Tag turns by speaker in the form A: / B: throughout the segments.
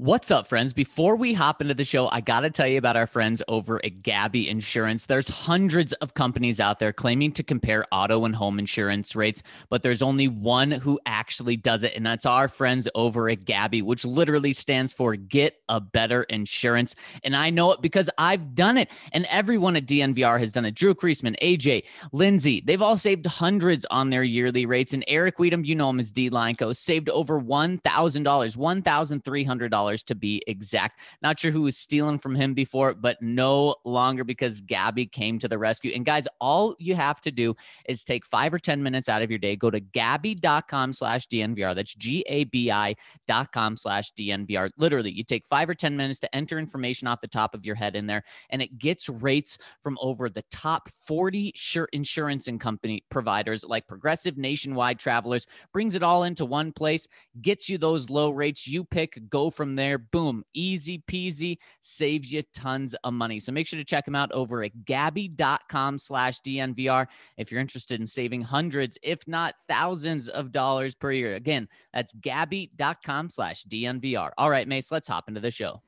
A: What's up, friends? Before we hop into the show, I got to tell you about our friends over at Gabi Insurance. There's hundreds of companies out there claiming to compare auto and home insurance rates, but there's only one who actually does it, and that's our friends over at Gabi, which literally stands for Get a Better Insurance. And I know it because I've done it, and everyone at DNVR has done it. Drew Creasman, AJ, Lindsay, they've all saved hundreds on their yearly rates. And Eric Weedham, you know him as D Lineco, saved over $1,000, $1,300 to be exact. Not sure who was stealing from him before, but no longer because Gabi came to the rescue. And guys, all you have to do is take five or 10 minutes out of your day, go to gabi.com slash DNVR. That's G A B I dot com slash DNVR. Literally, you take five or 10 minutes to enter information off the top of your head in there, and it gets rates from over the top 40 sure insurance and company providers like Progressive Nationwide Travelers, brings it all into one place, gets you those low rates. You pick, go from there. Boom, easy peasy, saves you tons of money. So make sure to check them out over at gabi.com slash DNVR if you're interested in saving hundreds, if not thousands of dollars per year. Again, that's gabi.com slash DNVR. All right, Mace, let's hop into the show.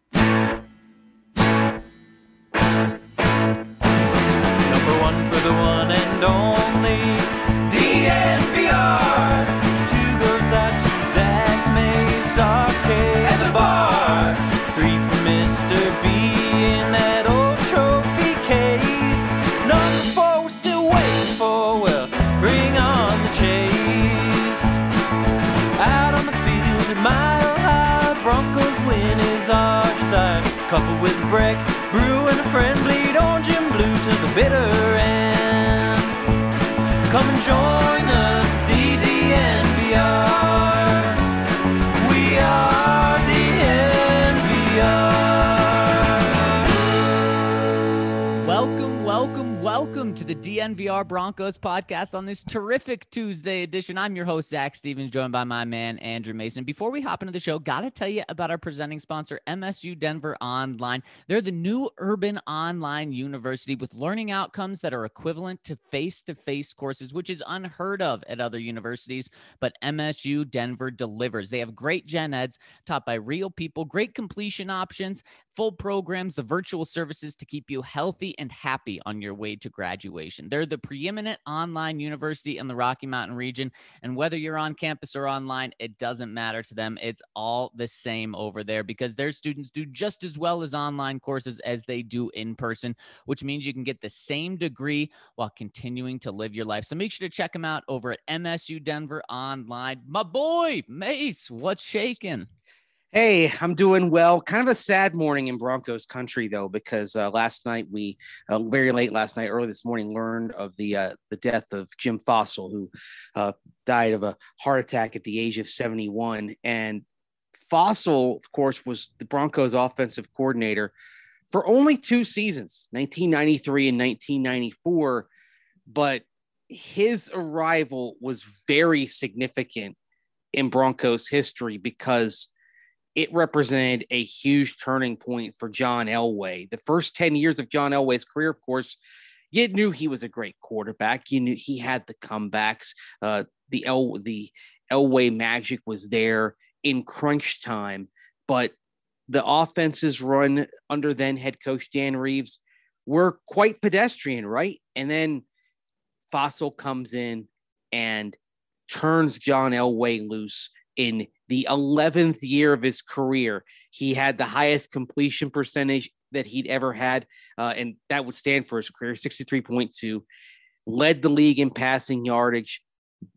B: Number one for the one and only Couple with Breck, Brew and a friend bleed orange and blue to the bitter end. Come and join
A: welcome, to the DNVR Broncos podcast on this terrific Tuesday edition. I'm your host, Zac Stevens, joined by my man, Andrew Mason. Before we hop into the show, got to tell you about our presenting sponsor, MSU Denver Online. They're the new urban online university with learning outcomes that are equivalent to face to face courses, which is unheard of at other universities. But MSU Denver delivers. They have great gen eds taught by real people, great completion options, full programs, the virtual services to keep you healthy and happy on your way to graduation. They're the preeminent online university in the Rocky Mountain region. And whether you're on campus or online, it doesn't matter to them. It's all the same over there because their students do just as well as online courses as they do in person, which means you can get the same degree while continuing to live your life. So make sure to check them out over at MSU Denver Online. My boy, Mace, what's shaking?
C: Hey, I'm doing well. Kind of a sad morning in Broncos country though, because uh, last night we, uh, very late last night, early this morning, learned of the uh, the death of Jim Fassel, who uh, died of a heart attack at the age of 71. And Fassel, of course, was the Broncos' offensive coordinator for only two seasons, 1993 and 1994. But his arrival was very significant in Broncos history because it represented a huge turning point for John Elway. The first 10 years of John Elway's career, of course, you knew he was a great quarterback. You knew he had the comebacks. Uh, the El the Elway magic was there in crunch time, but the offenses run under then head coach Dan Reeves were quite pedestrian, right? And then Fossil comes in and turns John Elway loose in the 11th year of his career. He had the highest completion percentage that he'd ever had, uh, and that would stand for his career 63.2. Led the league in passing yardage,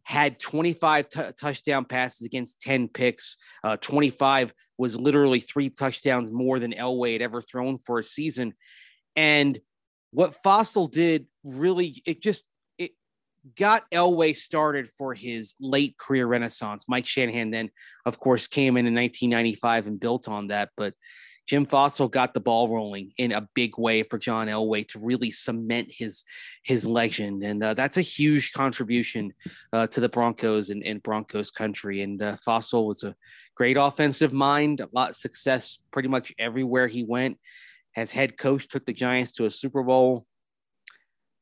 C: had 25 t- touchdown passes against 10 picks. Uh, 25 was literally three touchdowns more than Elway had ever thrown for a season. And what Fassel did really, it just got Elway started for his late career renaissance. Mike Shanahan then, of course, came in in 1995 and built on that. But Jim Fassel got the ball rolling in a big way for John Elway to really cement his his legend, and uh, that's a huge contribution uh, to the Broncos and, and Broncos country. And uh, Fassel was a great offensive mind, a lot of success pretty much everywhere he went. As head coach, took the Giants to a Super Bowl.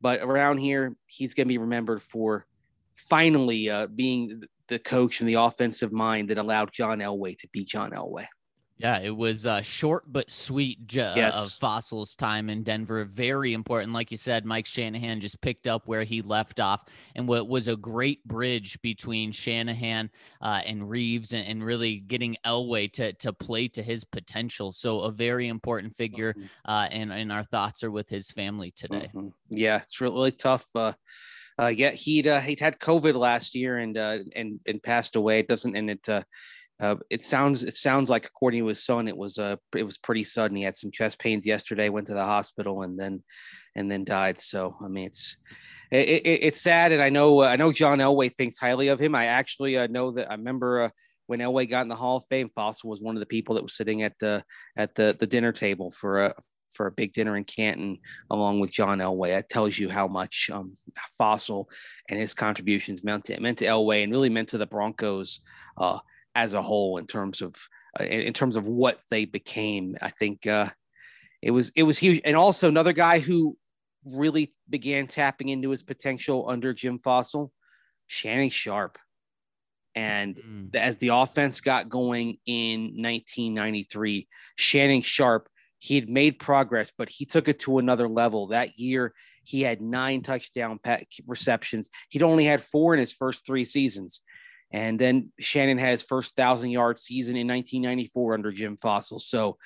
C: But around here, he's going to be remembered for finally uh, being the coach and the offensive mind that allowed John Elway to be John Elway.
A: Yeah, it was uh, short but sweet ju-
C: Yes.
A: of Fassel's time in Denver. Very important. Like you said, Mike Shanahan just picked up where he left off and what was a great bridge between Shanahan uh, and Reeves and, and really getting Elway to, to play to his potential. So, a very important figure.
C: Mhm.
A: Uh, and, and our thoughts are with his family today.
C: Mhm. Yeah, it's really tough. Uh, uh, yeah, he'd uh, he'd had COVID last year and uh, and and passed away. It doesn't, and it uh, uh, it sounds it sounds like according to his son, it was uh it was pretty sudden. He had some chest pains yesterday, went to the hospital, and then and then died. So I mean, it's it, it, it's sad, and I know uh, I know John Elway thinks highly of him. I actually uh, know that I remember. Uh, when Elway got in the Hall of Fame, Fassel was one of the people that was sitting at the at the the dinner table for a for a big dinner in Canton along with John Elway. That tells you how much um, Fassel and his contributions meant to meant to Elway and really meant to the Broncos uh, as a whole in terms of uh, in, terms of what they became. I think uh, it was it was huge, and also another guy who really began tapping into his potential under Jim Fassel, Shannon Sharpe. And
A: Mm.
C: as the offense got going in 1993, Shannon Sharpe, he had made progress, but he took it to another level. That year, he had nine touchdown receptions. He'd only had four in his first three seasons. And then Shannon has first thousand yard season in 1994 under Jim Fassel. So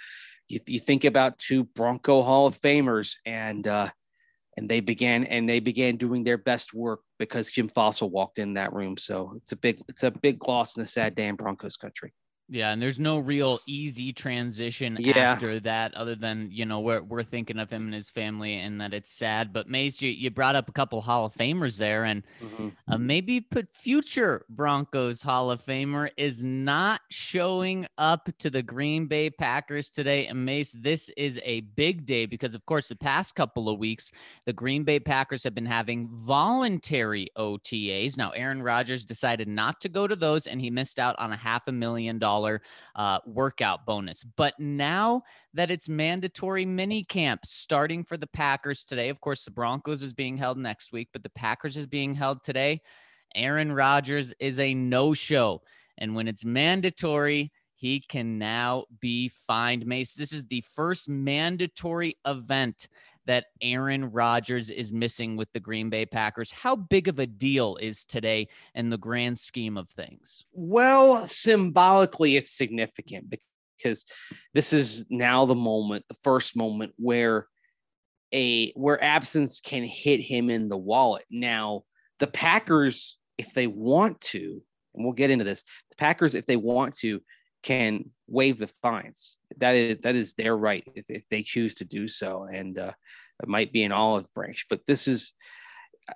C: you, you think about two Bronco Hall of Famers, and uh, and they began and they began doing their best work because Jim Fassel walked in that room. So it's a big it's a big loss in the sad day in Broncos country.
A: Yeah, and there's no real easy transition
C: Yeah.
A: after that, other than you know we're we're thinking of him and his family, and that it's sad. But Mace, you, you brought up a couple Hall of Famers there, and uh, maybe put future Broncos Hall of Famer is not showing up to the Green Bay Packers today. And Mace, this is a big day because, of course, the past couple of weeks, the Green Bay Packers have been having voluntary OTAs. Now, Aaron Rodgers decided not to go to those, and he missed out on a half a million uh, workout bonus. But now that it's mandatory mini camp starting for the Packers today, of course, the Broncos is being held next week, but the Packers is being held today. Aaron Rodgers is a no show. And when it's mandatory, he can now be fined. Mace, this is the first mandatory event that Aaron Rodgers is missing with the Green Bay Packers. How big of a deal is today in the grand scheme of things?
C: Well, symbolically, it's significant because this is now the moment, the first moment where a where absence can hit him in the wallet. Now, the Packers, if they want to, and we'll get into this, the Packers, if they want to, can waive the fines. That is that is their right if, if they choose to do so, and uh, it might be an olive branch. But this is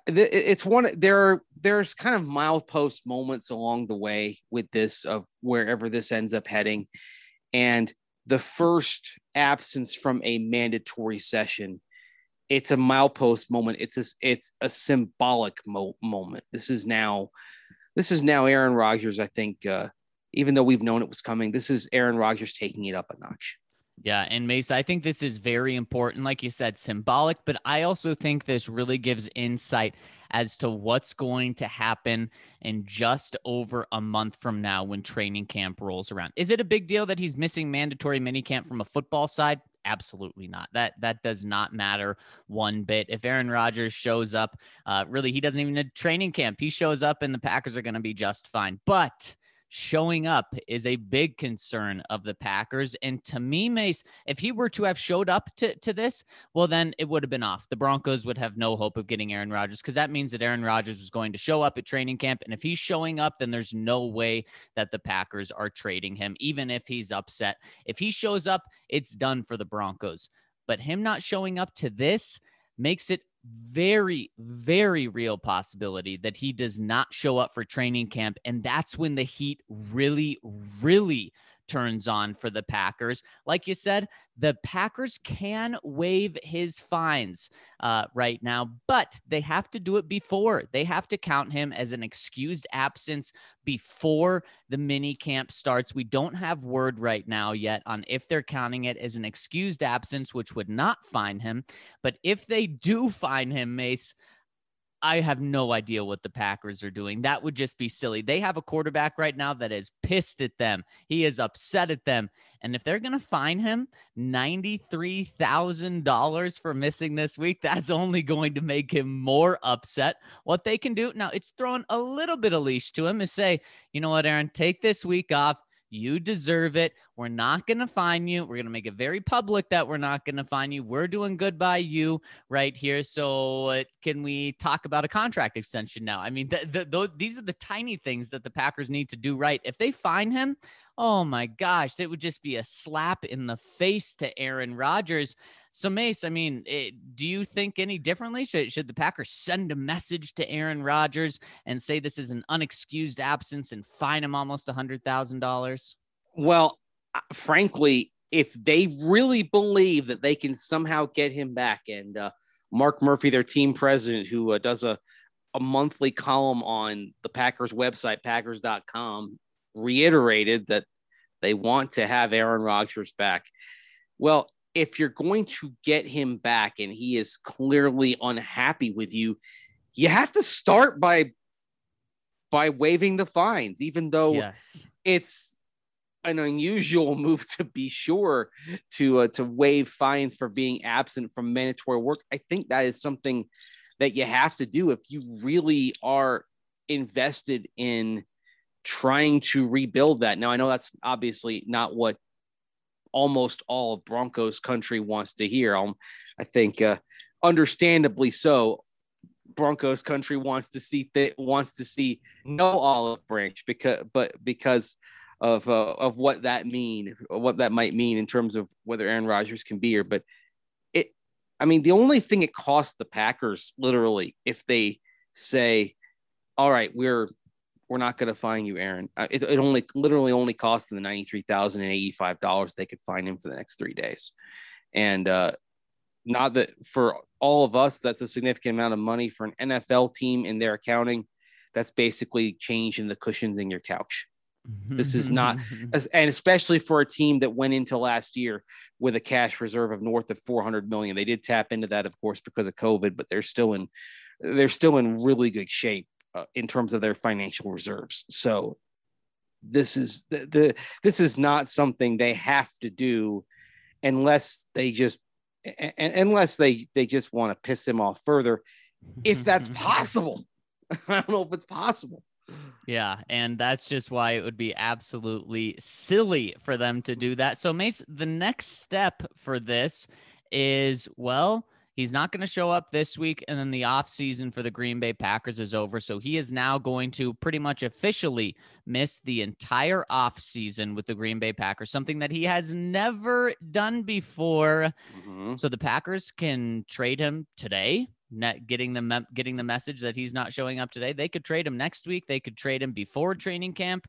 C: it's one there there's kind of milepost moments along the way with this of wherever this ends up heading and the first absence from a mandatory session it's a milepost moment it's a, it's a symbolic mo- moment this is now this is now Aaron Rodgers I think uh even though we've known it was coming this is Aaron Rodgers taking it up a notch
A: Yeah, and Mace, I think this is very important, like you said, symbolic, but I also think this really gives insight as to what's going to happen in just over a month from now when training camp rolls around. Is it a big deal that he's missing mandatory minicamp from a football side? Absolutely not. That that does not matter one bit. If Aaron Rodgers shows up, uh, really, he doesn't even need training camp. He shows up, and the Packers are going to be just fine. But showing up is a big concern of the Packers. And to me, Mace, if he were to have showed up to, to this, well, then it would have been off. The Broncos would have no hope of getting Aaron Rodgers because that means that Aaron Rodgers was going to show up at training camp. And if he's showing up, then there's no way that the Packers are trading him, even if he's upset. If he shows up, it's done for the Broncos. But him not showing up to this makes it very, very real possibility that he does not show up for training camp. And that's when the heat really, really turns on for the Packers. Like you said, the Packers can waive his fines uh, right now, but they have to do it before. They have to count him as an excused absence before the mini camp starts. We don't have word right now yet on if they're counting it as an excused absence, which would not fine him. But if they do fine him, Mace, I have no idea what the Packers are doing. That would just be silly. They have a quarterback right now that is pissed at them. He is upset at them. And if they're going to fine him $93,000 for missing this week, that's only going to make him more upset. What they can do now, it's throwing a little bit of leash to him is say, you know what, Aaron, take this week off. You deserve it. We're not going to fine you. We're going to make it very public that we're not going to fine you. We're doing good by you right here. So, uh, can we talk about a contract extension now? I mean, the, the, these are the tiny things that the Packers need to do right. If they fine him, oh my gosh, it would just be a slap in the face to Aaron Rodgers. So, Mace, I mean, it, eh, do you think any differently? Should, should the Packers send a message to Aaron Rodgers and say this is an unexcused absence and fine him almost a $100,000?
C: Well, frankly, if they really believe that they can somehow get him back, and uh, Mark Murphy, their team president, who uh, does a, a monthly column on the Packers website, packers.com, reiterated that they want to have Aaron Rodgers back. Well, if you're going to get him back and he is clearly unhappy with you, you have to start by by waiving the fines, even though
A: yes.
C: it's an unusual move to be sure to uh, to waive fines for being absent from mandatory work. I think that is something that you have to do if you really are invested in trying to rebuild that. Now I know that's obviously not what almost all of Broncos country wants to hear. Um, I think, uh, understandably so, Broncos country wants to see th- wants to see no olive branch because, but because of uh, of what that mean, what that might mean in terms of whether Aaron Rodgers can be here. But it, I mean, the only thing it costs the Packers literally if they say, "All right, we're we're not going to fine you, Aaron. Uh, it, it, only literally only costs them the ninety three thousand and eighty five dollars they could fine him for the next three days, and uh, not that for all of us that's a significant amount of money for an NFL team in their accounting. That's basically changing the cushions in your couch. This is not, and especially for a team that went into last year with a cash reserve of north of 400 million. They did tap into that, of course, because of COVID, but they're still in, they're still in really good shape uh, in terms of their financial reserves. So this is the, the this is not something they have to do unless they just unless they they just want to piss him off further if that's possible i don't know if it's possible
A: yeah, and that's just why it would be absolutely silly for them to do that. So, Mace, the next step for this is well, He's not going to show up this week, and then the offseason for the Green Bay Packers is over. So he is now going to pretty much officially miss the entire offseason with the Green Bay Packers, something that he has never done before. Mm-hmm. So the Packers can trade him today. Net getting the getting the message that he's not showing up today. They could trade him next week. They could trade him before training camp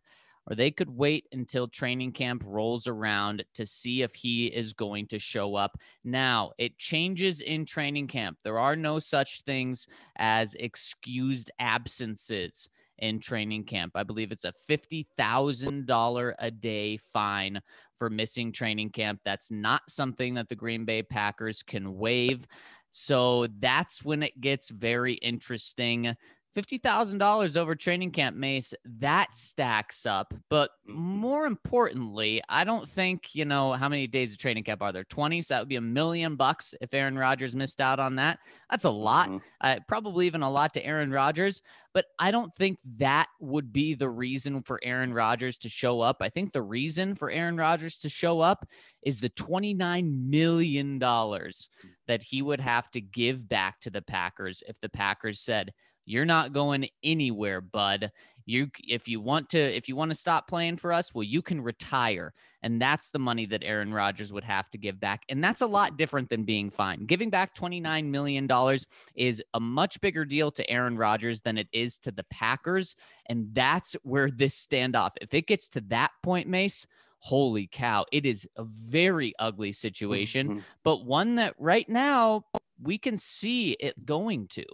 A: or they could wait until training camp rolls around to see if he is going to show up. Now, it changes in training camp. There are no such things as excused absences in training camp. I believe it's a $50,000 a day fine for missing training camp. That's not something that the Green Bay Packers can waive. So that's when it gets very interesting. $50,000 over training camp mace that stacks up. But mm-hmm. more importantly I don't think you know how many days of training camp are there? 20 so that would be a million bucks if Aaron Rodgers missed out on that. That's a lot. Mm-hmm. uh, probably even a lot to Aaron Rodgers. But I don't think that would be the reason for Aaron Rodgers to show up. I think the reason for Aaron Rodgers to show up is the 29 million dollars that he would have to give back to the Packers if the Packers said you're not going anywhere, bud. You if you want to if you want to stop playing for us, well you can retire. And that's the money that Aaron Rodgers would have to give back. And that's a lot different than being fined. Giving back 29 million dollars is a much bigger deal to Aaron Rodgers than it is to the Packers, and that's where this standoff. If it gets to that point, Mace, holy cow, it is a very ugly situation,
C: Mhm.
A: but one that right now we can see it going to.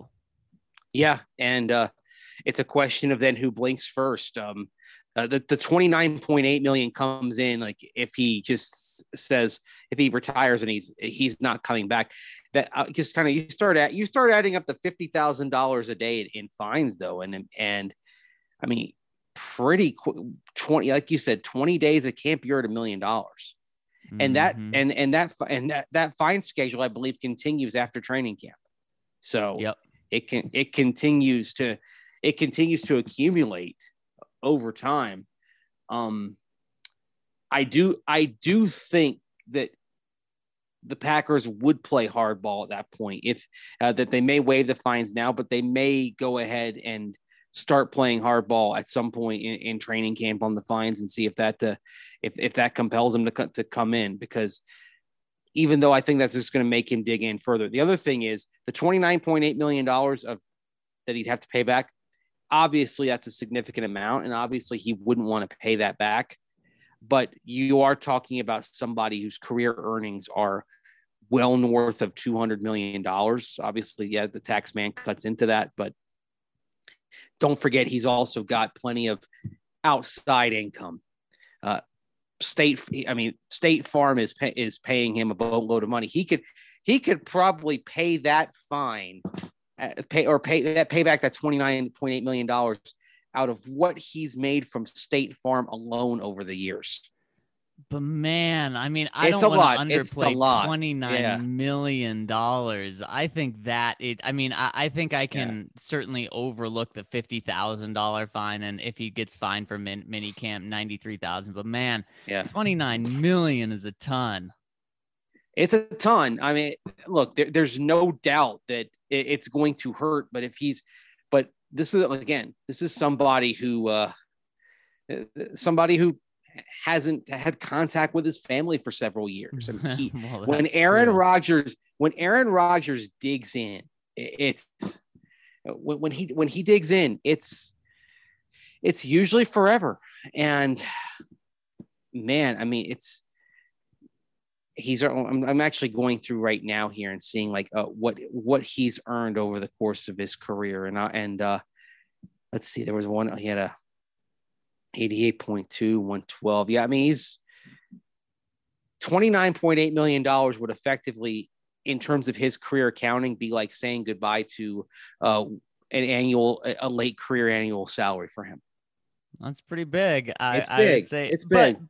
C: Yeah, and uh, it's a question of then who blinks first. Um, uh, the the twenty nine point eight million comes in like if he just says if he retires and he's he's not coming back. That uh, just kind of you start at you start adding up the fifty thousand dollars a day in, in fines though, and and I mean pretty qu- twenty like you said twenty days at camp you're at a million dollars and that
A: Mhm.
C: and and that and that that fine schedule i believe continues after training camp so
A: Yep.
C: It can it continues to it continues to accumulate over time. Um i do i do think that the packers would play hardball at that point if uh, that they may waive the fines now but they may go ahead and start playing hardball at some point in, in training camp on the fines and see if that uh, if if that compels them to co- to come in because even though I think that's just going to make him dig in further. The other thing is the twenty nine point eight million dollars of that he'd have to pay back. Obviously, that's a significant amount, and obviously he wouldn't want to pay that back. But you are talking about somebody whose career earnings are well north of two hundred million dollars. Obviously, yeah, the tax man cuts into that, but don't forget he's also got plenty of outside income. Uh, state, I mean, State Farm is pay, is paying him a boatload of money. He could he could probably pay that fine, uh, pay or pay that pay back that twenty nine point eight million dollars out of what he's made from State Farm alone over the years.
A: But man, I mean, I
C: It's
A: don't want to underplay
C: lot.
A: twenty nine
C: Yeah.
A: million dollars. I think that it. I mean, I, I think I can certainly overlook the fifty thousand dollar fine, and if he gets fined for min, mini camp, ninety three thousand. But man,
C: Yeah.
A: twenty nine million is a ton.
C: It's a ton. I mean, look, there, there's no doubt that it, it's going to hurt. But if he's, but this is again, this is somebody who, uh, somebody who hasn't had contact with his family for several years. I mean, he,
A: Well,
C: when Aaron. Rodgers, when Aaron Rodgers digs in, it's when, when he when he digs in, it's it's usually forever. And man, I mean, it's he's I'm, I'm actually going through right now here and seeing like uh, what what he's earned over the course of his career and uh, and uh let's see there was one he had a 88.2 112 yeah i mean he's 29.8 million dollars would effectively in terms of his career accounting be like saying goodbye to uh an annual a- late career annual salary for him
A: That's pretty big. I,
C: It's
A: I would say
C: It's big.
A: But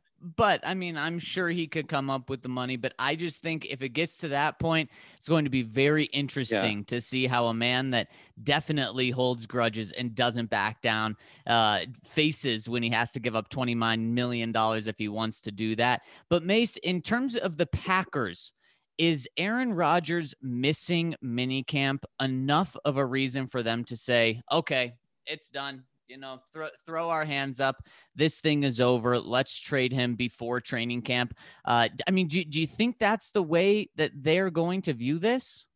A: I mean, I'm sure he could come up with the money. But I just think if it gets to that point, it's going to be very interesting to see how a man that definitely holds grudges and doesn't back down uh, faces when he has to give up $29 million if he wants to do that. But Mace, in terms of the Packers, is Aaron Rodgers missing minicamp enough of a reason for them to say, okay, it's done? You know, throw throw our hands up. This thing is over. Let's trade him before training camp. Uh, I mean, do, do you think that's the way that they're going to view this?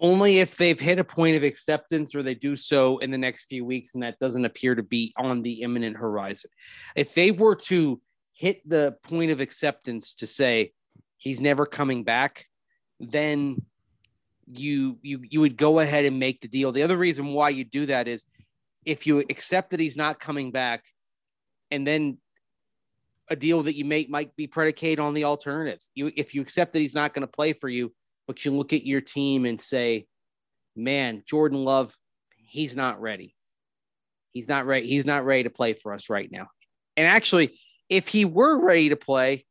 C: only if they've hit a point of acceptance or they do so in the next few weeks and that doesn't appear to be on the imminent horizon if they were to hit the point of acceptance to say he's never coming back then you you you would go ahead and make the deal the other reason why you do that is if you accept that he's not coming back and then a deal that you make might be predicated on the alternatives you if you accept that he's not going to play for you but you look at your team and say, man, Jordan Love, he's not ready. He's not ready. He's not ready to play for us right now. And actually, if he were ready to play,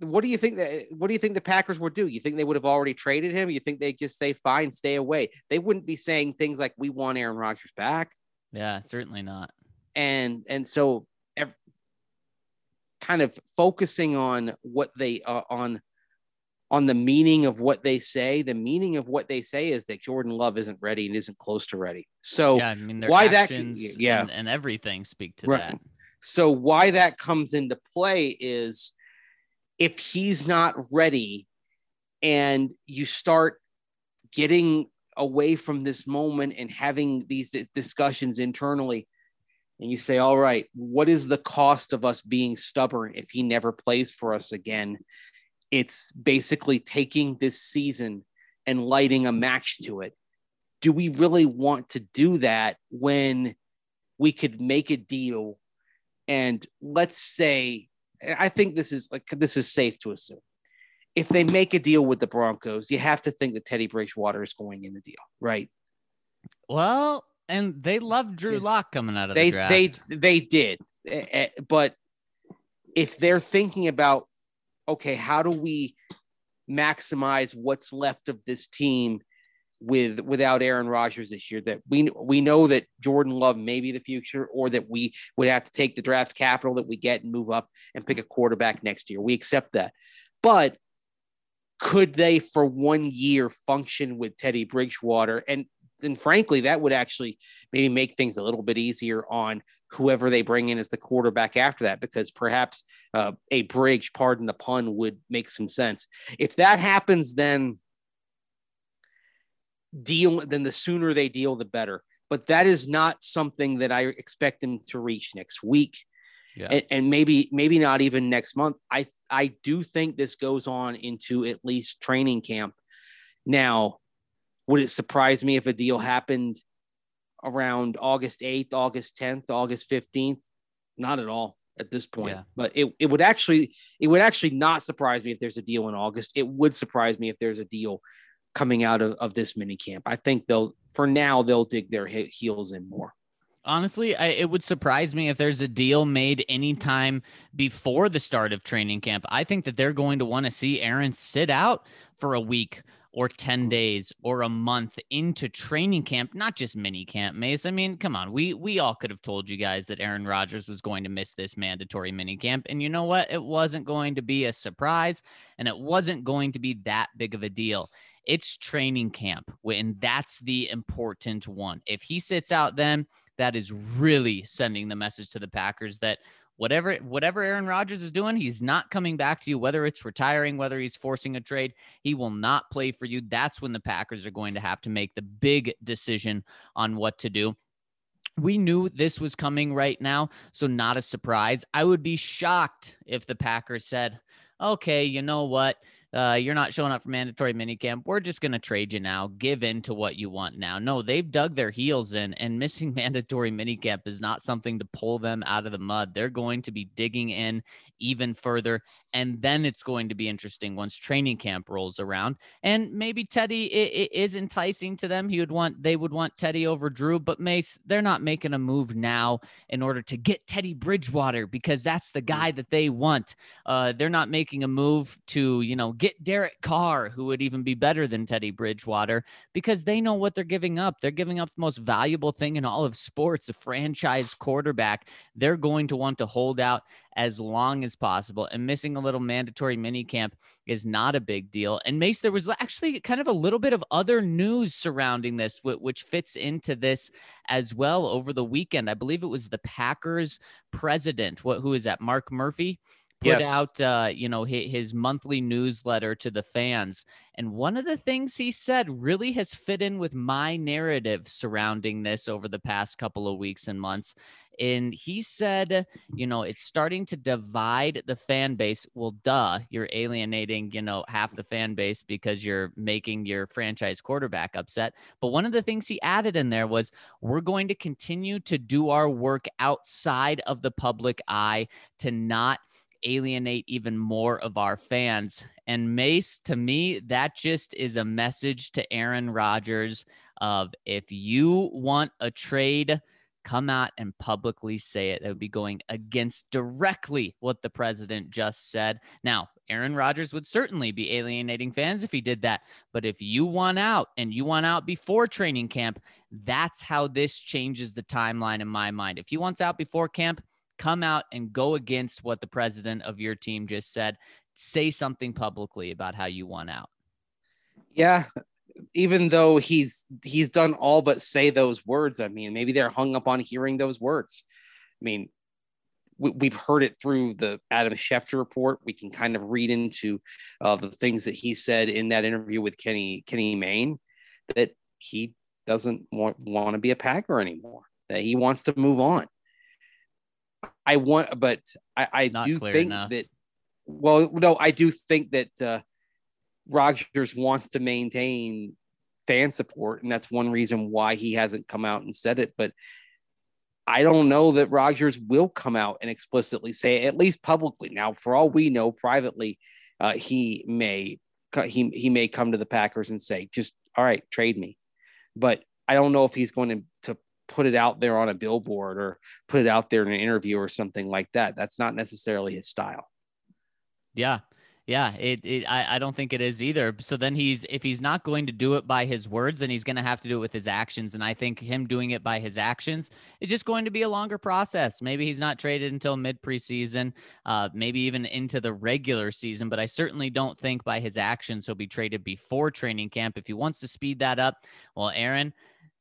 C: what do you think that what do you think the Packers would do? You think they would have already traded him? You think they'd just say, fine, stay away? They wouldn't be saying things like, we want Aaron Rodgers back.
A: Yeah, certainly not.
C: And and so ev- kind of focusing on what they uh, on on the meaning of what they say. The meaning of what they say is that Jordan Love isn't ready and isn't close to ready. So
A: yeah, I mean,
C: why that- yeah.
A: and, and everything speak to
C: Right.
A: that.
C: so why that comes into play is if he's not ready and you start getting away from this moment and having these discussions internally and you say, all right, what is the cost of us being stubborn if he never plays for us again? It's basically taking this season and lighting a match to it. Do we really want to do that when we could make a deal? And let's say, I think this is like this is safe to assume. If they make a deal with the Broncos, you have to think that Teddy Bridgewater is going in the deal, right?
A: Well, and they love Drew Lock coming out of
C: they,
A: the draft.
C: They they did, but if they're thinking about okay, how do we maximize what's left of this team with without Aaron Rodgers this year? That we we know that Jordan Love may be the future, or that we would have to take the draft capital that we get and move up and pick a quarterback next year. We accept that, but could they for one year function with Teddy Bridgewater and and frankly, that would actually maybe make things a little bit easier on whoever they bring in as the quarterback after that, because perhaps uh, a bridge, pardon the pun, would make some sense. If that happens, then deal, then the sooner they deal, the better. But that is not something that I expect them to reach next week. Yeah. And, and maybe maybe not even next month. I I do think this goes on into at least training camp. Now, would it surprise me if a deal happened around August 8th, August 10th, August 15th? Not at all at this point. Yeah. But it, it would actually it would actually not surprise me if there's a deal in August. It would surprise me if there's a deal coming out of, of this mini camp. I think they'll for now they'll dig their heels in more.
A: Honestly, I, it would surprise me if there's a deal made anytime before the start of training camp. I think that they're going to want to see Aaron sit out for a week or 10 mm-hmm. days or a month into training camp, not just mini camp, Mace. I mean, come on. We we all could have told you guys that Aaron Rodgers was going to miss this mandatory mini camp. And you know what? It wasn't going to be a surprise and it wasn't going to be that big of a deal. It's training camp, and that's the important one. If he sits out then, that is really sending the message to the Packers that whatever whatever Aaron Rodgers is doing, he's not coming back to you. Whether it's retiring, whether he's forcing a trade, he will not play for you. That's when the Packers are going to have to make the big decision on what to do. We knew this was coming right now, so not a surprise. I would be shocked if the Packers said, "Okay, you know what? Uh, you're not showing up for mandatory minicamp. We're just going to trade you now. Give in to what you want now. No, they've dug their heels in, and missing mandatory minicamp is not something to pull them out of the mud. They're going to be digging in even further. And then it's going to be interesting once training camp rolls around. And maybe Teddy is enticing to them. He would want, they would want Teddy over Drew, but Mace, they're not making a move now in order to get Teddy Bridgewater because that's the guy that they want. Uh, they're not making a move to, you know, get Derek Carr, who would even be better than Teddy Bridgewater, because they know what they're giving up. They're giving up the most valuable thing in all of sports, a franchise quarterback. They're going to want to hold out as long as possible. And missing a little mandatory mini camp is not a big deal. And Mace, there was actually kind of a little bit of other news surrounding this, which fits into this as well over the weekend. I believe it was the Packers president. What who is that? Mark Murphy put yes. out uh, you know his, his, monthly newsletter to the fans and one of the things he said really has fit in with my narrative surrounding this over the past couple of weeks and months and he said, you know, it's starting to divide the fan base. Well, duh, you're alienating, you know, half the fan base because you're making your franchise quarterback upset. But one of the things he added in there was, we're going to continue to do our work outside of the public eye to not alienate even more of our fans. And Mace, to me, that just is a message to Aaron Rodgers of if you want a trade, come out and publicly say it. That would be going against directly what the president just said. Now, Aaron Rodgers would certainly be alienating fans if he did that. But if you want out and you want out before training camp, that's how this changes the timeline in my mind. If he wants out before camp, come out and go against what the president of your team just said. Say something publicly about how you want out.
C: Yeah, even though he's he's done all but say those words. I mean, maybe they're hung up on hearing those words. I mean, we, have heard it through the Adam Schefter report. We can kind of read into uh, the things that he said in that interview with Kenny Kenny Mayne that he doesn't want want to be a Packer anymore. That he wants to move on. I want, but I, I
A: Not
C: do think
A: enough.
C: that. Well, no, I do think that uh, Rodgers wants to maintain fan support, and that's one reason why he hasn't come out and said it. But I don't know that Rodgers will come out and explicitly say it, at least publicly. Now, for all we know, privately, uh, he may he he may come to the Packers and say, "Just all right, trade me." But I don't know if he's going to to put it out there on a billboard or put it out there in an interview or something like that. That's not necessarily his style.
A: Yeah. Yeah, it, it I, I don't think it is either. So then he's if he's not going to do it by his words, then he's going to have to do it with his actions. And I think him doing it by his actions is just going to be a longer process. Maybe he's not traded until mid preseason, uh, maybe even into the regular season. But I certainly don't think by his actions he'll be traded before training camp. If he wants to speed that up, well, Aaron,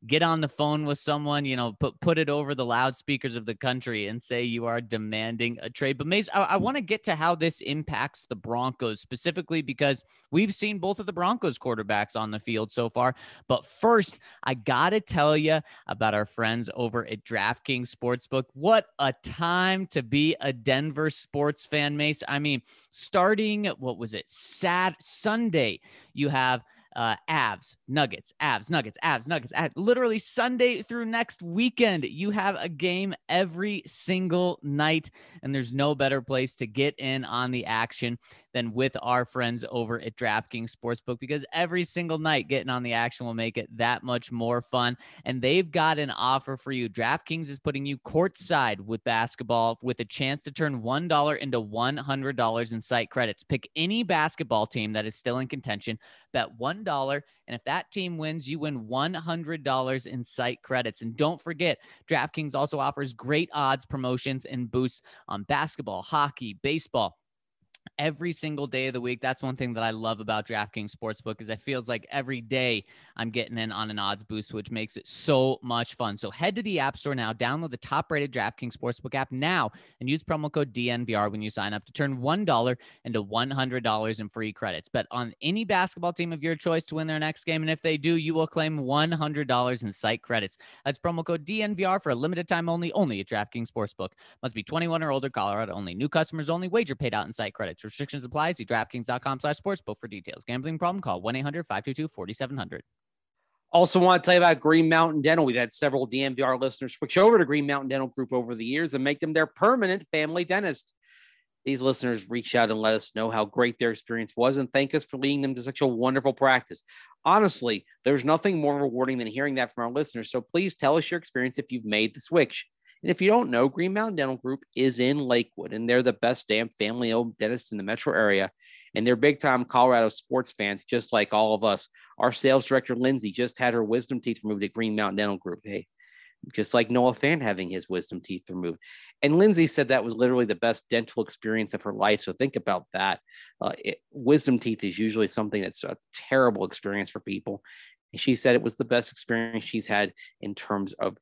A: get on the phone with someone, you know, put put it over the loudspeakers of the country and say you are demanding a trade. But Mace, I, I hmm. want to get to how this impacts the Broncos specifically because we've seen both of the Broncos quarterbacks on the field so far. But first, I gotta tell you about our friends over at DraftKings Sportsbook. What a time to be a Denver sports fan, Mace. I mean, starting what was it, Sat Sunday, you have uh, Avs, Nuggets, Avs, Nuggets, Avs, Nuggets. Avs. Literally Sunday through next weekend, you have a game every single night, and there's no better place to get in on the action than with our friends over at DraftKings Sportsbook because every single night getting on the action will make it that much more fun. And they've got an offer for you. DraftKings is putting you courtside with basketball with a chance to turn $1 into $100 in site credits. Pick any basketball team that is still in contention, bet $1, and if that team wins, you win $100 in site credits. And don't forget, DraftKings also offers great odds, promotions, and boosts on basketball, hockey, baseball every single day of the week. That's one thing that I love about DraftKings Sportsbook is it feels like every day I'm getting in on an odds boost, which makes it so much fun. So head to the App Store now, download the top-rated DraftKings Sportsbook app now, and use promo code DNVR when you sign up to turn $1 into $100 in free credits. Bet on any basketball team of your choice to win their next game, and if they do, you will claim $100 in site credits. That's promo code DNVR for a limited time only, only at DraftKings Sportsbook. Must be 21 or older, Colorado only. New customers only. Wager paid out in site credits. Restrictions apply. See DraftKings.com slash sportsbook for details. Gambling problem? Call 1-800-522-4700.
C: Also, want to tell you about Green Mountain Dental. We've had several DNVR listeners switch over to Green Mountain Dental Group over the years and make them their permanent family dentist. These listeners reached out and let us know how great their experience was and thank us for leading them to such a wonderful practice. Honestly, there's nothing more rewarding than hearing that from our listeners. So please tell us your experience if you've made the switch. And if you don't know, Green Mountain Dental Group is in Lakewood, and they're the best damn family owned dentist in the metro area. And they're big time Colorado sports fans, just like all of us. Our sales director, Lindsay, just had her wisdom teeth removed at Green Mountain Dental Group. Hey, just like Noah Fant having his wisdom teeth removed. And Lindsay said that was literally the best dental experience of her life. So think about that. Uh, it, wisdom teeth is usually something that's a terrible experience for people. And she said it was the best experience she's had in terms of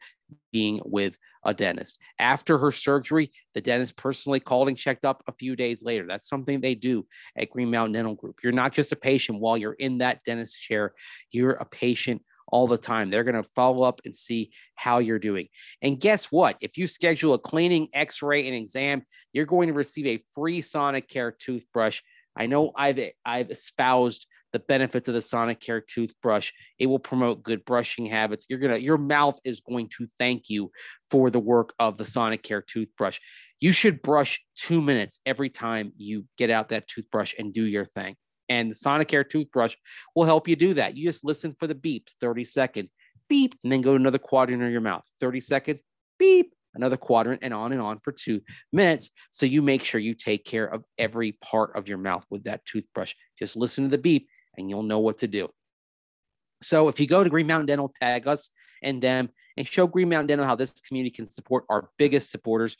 C: being with a dentist. After her surgery, the dentist personally called and checked up a few days later. That's something they do at Green Mountain Dental Group. You're not just a patient while you're in that dentist chair, you're a patient all the time. They're going to follow up and see how you're doing. And guess what? If you schedule a cleaning, x ray, and exam, you're going to receive a free Sonicare toothbrush. I know I've, I've espoused the benefits of the Sonicare toothbrush. It will promote good brushing habits. You're gonna your mouth is going to thank you for the work of the Sonicare toothbrush. You should brush two minutes every time you get out that toothbrush and do your thing. And the Sonicare toothbrush will help you do that. You just listen for the beeps, 30 seconds, beep, and then go to another quadrant of your mouth, 30 seconds, beep, another quadrant, and on and on for two minutes. So you make sure you take care of every part of your mouth with that toothbrush. Just listen to the beep and you'll know what to do. So if you go to Green Mountain Dental, tag us and them and show Green Mountain Dental how this community can support our biggest supporters.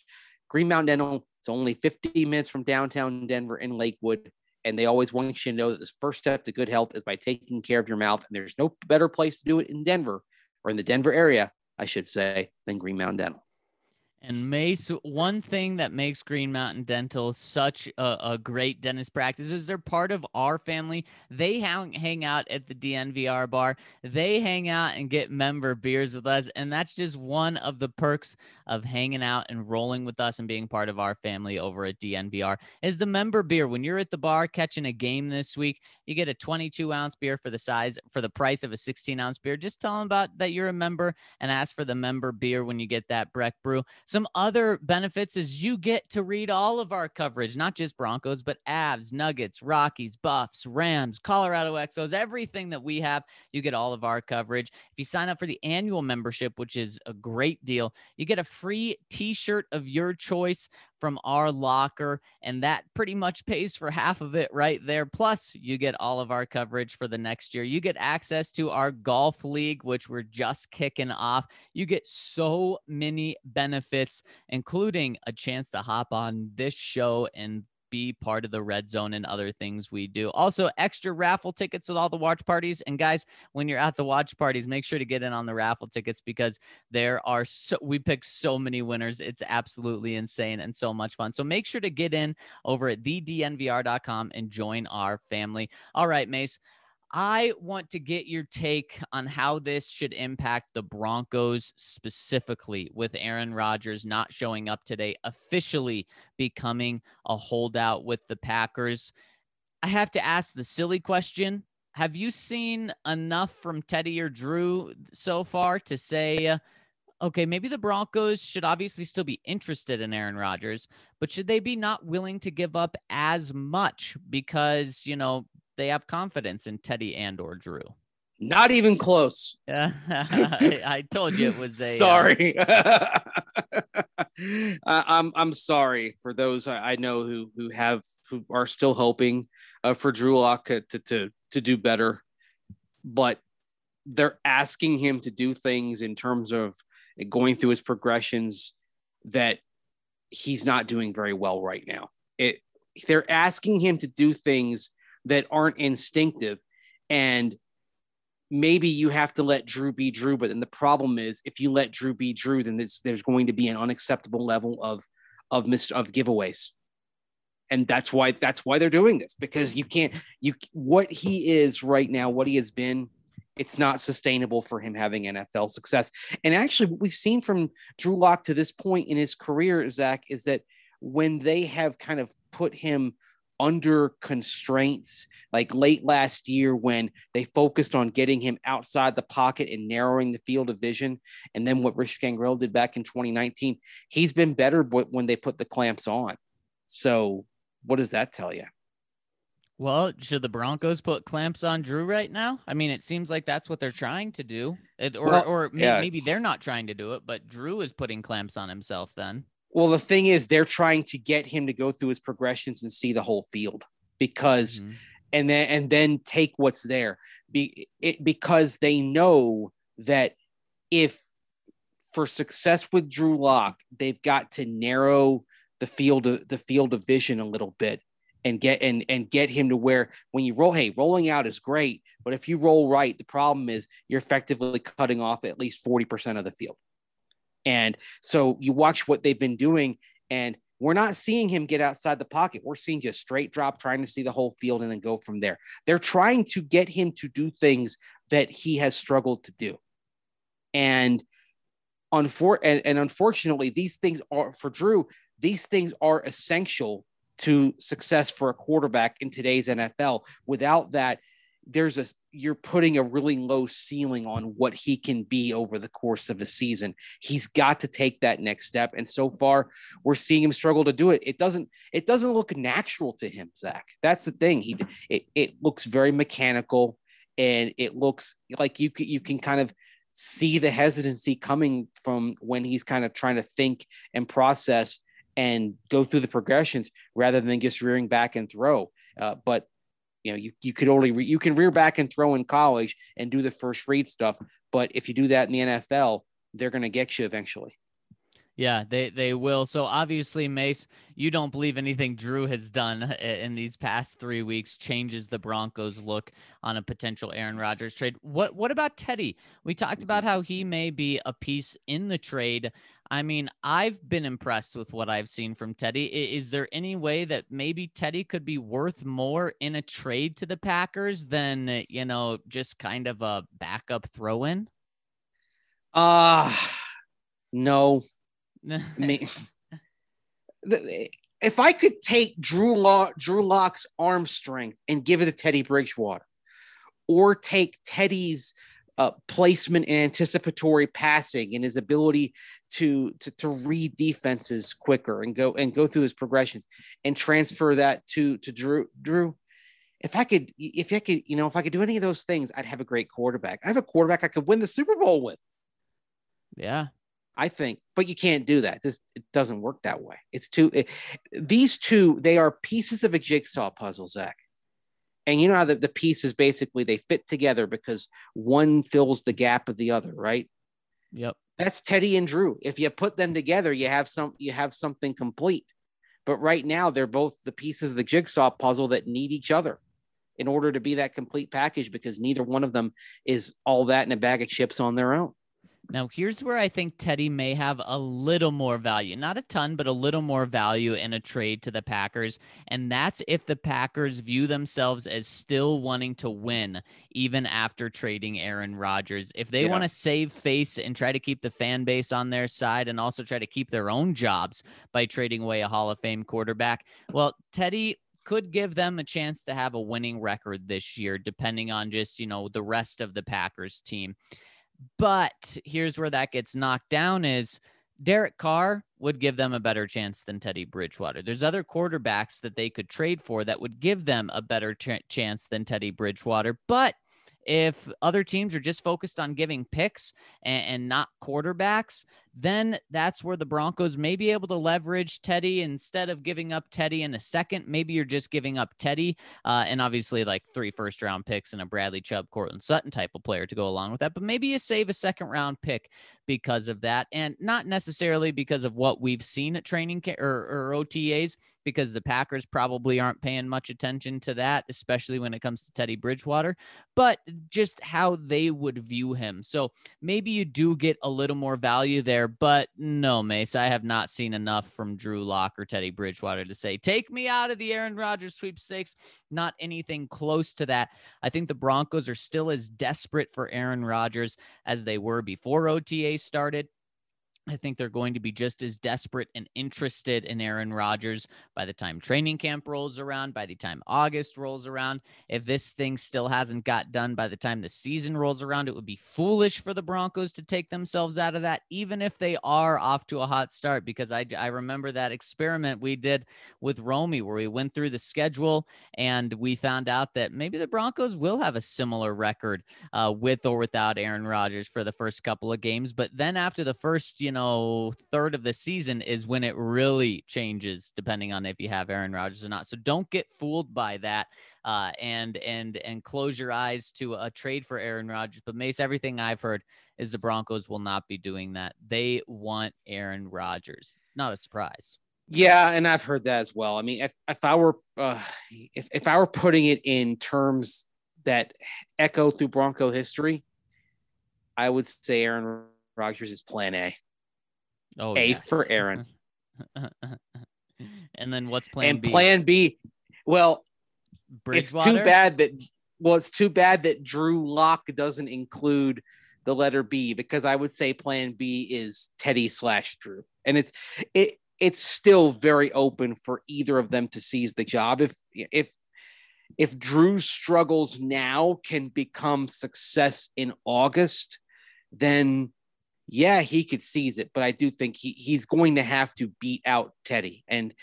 C: Green Mountain Dental, it's only 50 minutes from downtown Denver in Lakewood. And they always want you to know that the first step to good health is by taking care of your mouth. And there's no better place to do it in Denver or in the Denver area, I should say, than Green Mountain Dental.
A: And Mace, one thing that makes Green Mountain Dental such a, a, great dentist practice is they're part of our family. They hang, hang out at the DNVR bar. They hang out and get member beers with us. And that's just one of the perks of hanging out and rolling with us and being part of our family over at DNVR is the member beer. When you're at the bar catching a game this week, you get a 22 ounce beer for the size, for the price of a 16 ounce beer. Just tell them about that you're a member and ask for the member beer when you get that Breck brew. Some other benefits is you get to read all of our coverage, not just Broncos, but Avs, Nuggets, Rockies, Buffs, Rams, Colorado Exos, everything that we have. You get all of our coverage. If you sign up for the annual membership, which is a great deal, you get a free t shirt of your choice from our locker, and that pretty much pays for half of it right there. Plus, you get all of our coverage for the next year. You get access to our golf league, which we're just kicking off. You get so many benefits, including a chance to hop on this show and be part of the red zone and other things we do. Also, extra raffle tickets at all the watch parties. And guys, when you're at the watch parties, make sure to get in on the raffle tickets because there are so we pick so many winners. It's absolutely insane and so much fun. So make sure to get in over at thednvr.com and join our family. All right, Mace. I want to get your take on how this should impact the Broncos specifically with Aaron Rodgers not showing up today, officially becoming a holdout with the Packers. I have to ask the silly question. Have you seen enough from Teddy or Drew so far to say, okay, maybe the Broncos should obviously still be interested in Aaron Rodgers, but should they be not willing to give up as much because, you know, they have confidence in Teddy and or Drew.
C: Not even close.
A: Yeah, I, I, told you it was a.
C: Uh, sorry, uh... I'm I'm sorry for those I know who who have who are still hoping uh, for Drew Lock to, to to do better, but they're asking him to do things in terms of going through his progressions that he's not doing very well right now. It they're asking him to do things that aren't instinctive. And maybe you have to let Drew be Drew. But then the problem is if you let Drew be Drew, then there's, there's going to be an unacceptable level of of mis- of giveaways. And that's why that's why they're doing this because you can't you what he is right now, what he has been, it's not sustainable for him having NFL success. And actually, what we've seen from Drew Lock to this point in his career, Zach, is that when they have kind of put him under constraints like late last year when they focused on getting him outside the pocket and narrowing the field of vision. And then what Rich Scangarello did back in 2019, he's been better when they put the clamps on. So, what does that tell you?
A: Well, should the Broncos put clamps on Drew right now? I mean, it seems like that's what they're trying to do. It, or, well, or yeah. maybe they're not trying to do it, but Drew is putting clamps on himself then.
C: Well, the thing is, they're trying to get him to go through his progressions and see the whole field because, mm-hmm. and then and then take what's there. Be it because they know that if for success with Drew Lock, they've got to narrow the field of the field of vision a little bit and get and and get him to where when you roll, hey, rolling out is great, but if you roll right, the problem is you're effectively cutting off at least 40% of the field. And so you watch what they've been doing, and we're not seeing him get outside the pocket. We're seeing just straight drop, trying to see the whole field and then go from there. They're trying to get him to do things that he has struggled to do. And, unfor- and, and unfortunately, these things are for Drew, these things are essential to success for a quarterback in today's NFL. Without that, there's a you're putting a really low ceiling on what he can be over the course of a season. He's got to take that next step, and so far we're seeing him struggle to do it. It doesn't it doesn't look natural to him, Zach. That's the thing. He it, it looks very mechanical, and it looks like you you can kind of see the hesitancy coming from when he's kind of trying to think and process and go through the progressions rather than just rearing back and throw. Uh, but you know, you, you could only re- you can rear back and throw in college and do the first read stuff, but if you do that in the NFL, they're going to get you eventually.
A: Yeah, they they will. So obviously, Mace, you don't believe anything Drew has done in these past three weeks changes the Broncos' look on a potential Aaron Rodgers trade. What what about Teddy? We talked about mm-hmm. how he may be a piece in the trade. I mean, I've been impressed with what I've seen from Teddy. Is there any way that maybe Teddy could be worth more in a trade to the Packers than, you know, just kind of a backup throw in?
C: Uh no. I mean, if I could take Drew Lock, Drew Lock's arm strength and give it to Teddy Bridgewater, or take Teddy's uh, placement and anticipatory passing and his ability to, to to read defenses quicker and go and go through his progressions and transfer that to to Drew Drew if I could if I could you know if I could do any of those things I'd have a great quarterback. I have a quarterback I could win the Super Bowl with.
A: Yeah.
C: I think but you can't do that. This it doesn't work that way. It's too it, these two they are pieces of a jigsaw puzzle Zach. And you know how the, the pieces basically they fit together because one fills the gap of the other, right?
A: Yep.
C: That's Teddy and Drew. If you put them together, you have some you have something complete. But right now they're both the pieces of the jigsaw puzzle that need each other in order to be that complete package because neither one of them is all that in a bag of chips on their own.
A: Now, here's where I think Teddy may have a little more value. Not a ton, but a little more value in a trade to the Packers. And that's if the Packers view themselves as still wanting to win, even after trading Aaron Rodgers. If they yeah. want to save face and try to keep the fan base on their side and also try to keep their own jobs by trading away a Hall of Fame quarterback, well, Teddy could give them a chance to have a winning record this year, depending on just, you know, the rest of the Packers team. But here's where that gets knocked down is Derek Carr would give them a better chance than Teddy Bridgewater. There's other quarterbacks that they could trade for that would give them a better ch- chance than Teddy Bridgewater, but if other teams are just focused on giving picks and, and, not quarterbacks, then that's where the Broncos may be able to leverage Teddy instead of giving up Teddy in a second. Maybe you're just giving up Teddy uh, and obviously like three first round picks and a Bradley Chubb, Courtland Sutton type of player to go along with that. But maybe you save a second round pick because of that, and not necessarily because of what we've seen at training ca- or, or OTAs, because the Packers probably aren't paying much attention to that, especially when it comes to Teddy Bridgewater, but just how they would view him. So maybe you do get a little more value there, but no, Mace, I have not seen enough from Drew Lock or Teddy Bridgewater to say, take me out of the Aaron Rodgers sweepstakes. Not anything close to that. I think the Broncos are still as desperate for Aaron Rodgers as they were before OTA started. I think they're going to be just as desperate and interested in Aaron Rodgers by the time training camp rolls around, by the time August rolls around. If this thing still hasn't got done by the time the season rolls around, it would be foolish for the Broncos to take themselves out of that, even if they are off to a hot start. Because I, I remember that experiment we did with Romy where we went through the schedule and we found out that maybe the Broncos will have a similar record uh, with or without Aaron Rodgers for the first couple of games. But then after the first, you know, know, third of the season is when it really changes, depending on if you have Aaron Rodgers or not. So don't get fooled by that, uh, and and and close your eyes to a trade for Aaron Rodgers. But Mace, everything I've heard is the Broncos will not be doing that. They want Aaron Rodgers. Not a surprise.
C: Yeah, and I've heard that as well. I mean, if if I were uh, if if I were putting it in terms that echo through Bronco history, I would say Aaron Rodgers is Plan A.
A: Oh,
C: A
A: yes.
C: for Aaron.
A: and then what's plan
C: and
A: B?
C: plan B. Well, it's too bad that well, it's too bad that Drew Lock doesn't include the letter B because I would say plan B is Teddy slash Drew. And it's it it's still very open for either of them to seize the job. If if if Drew's struggles now can become success in August, then yeah, he could seize it, but I do think he, he's going to have to beat out Teddy. And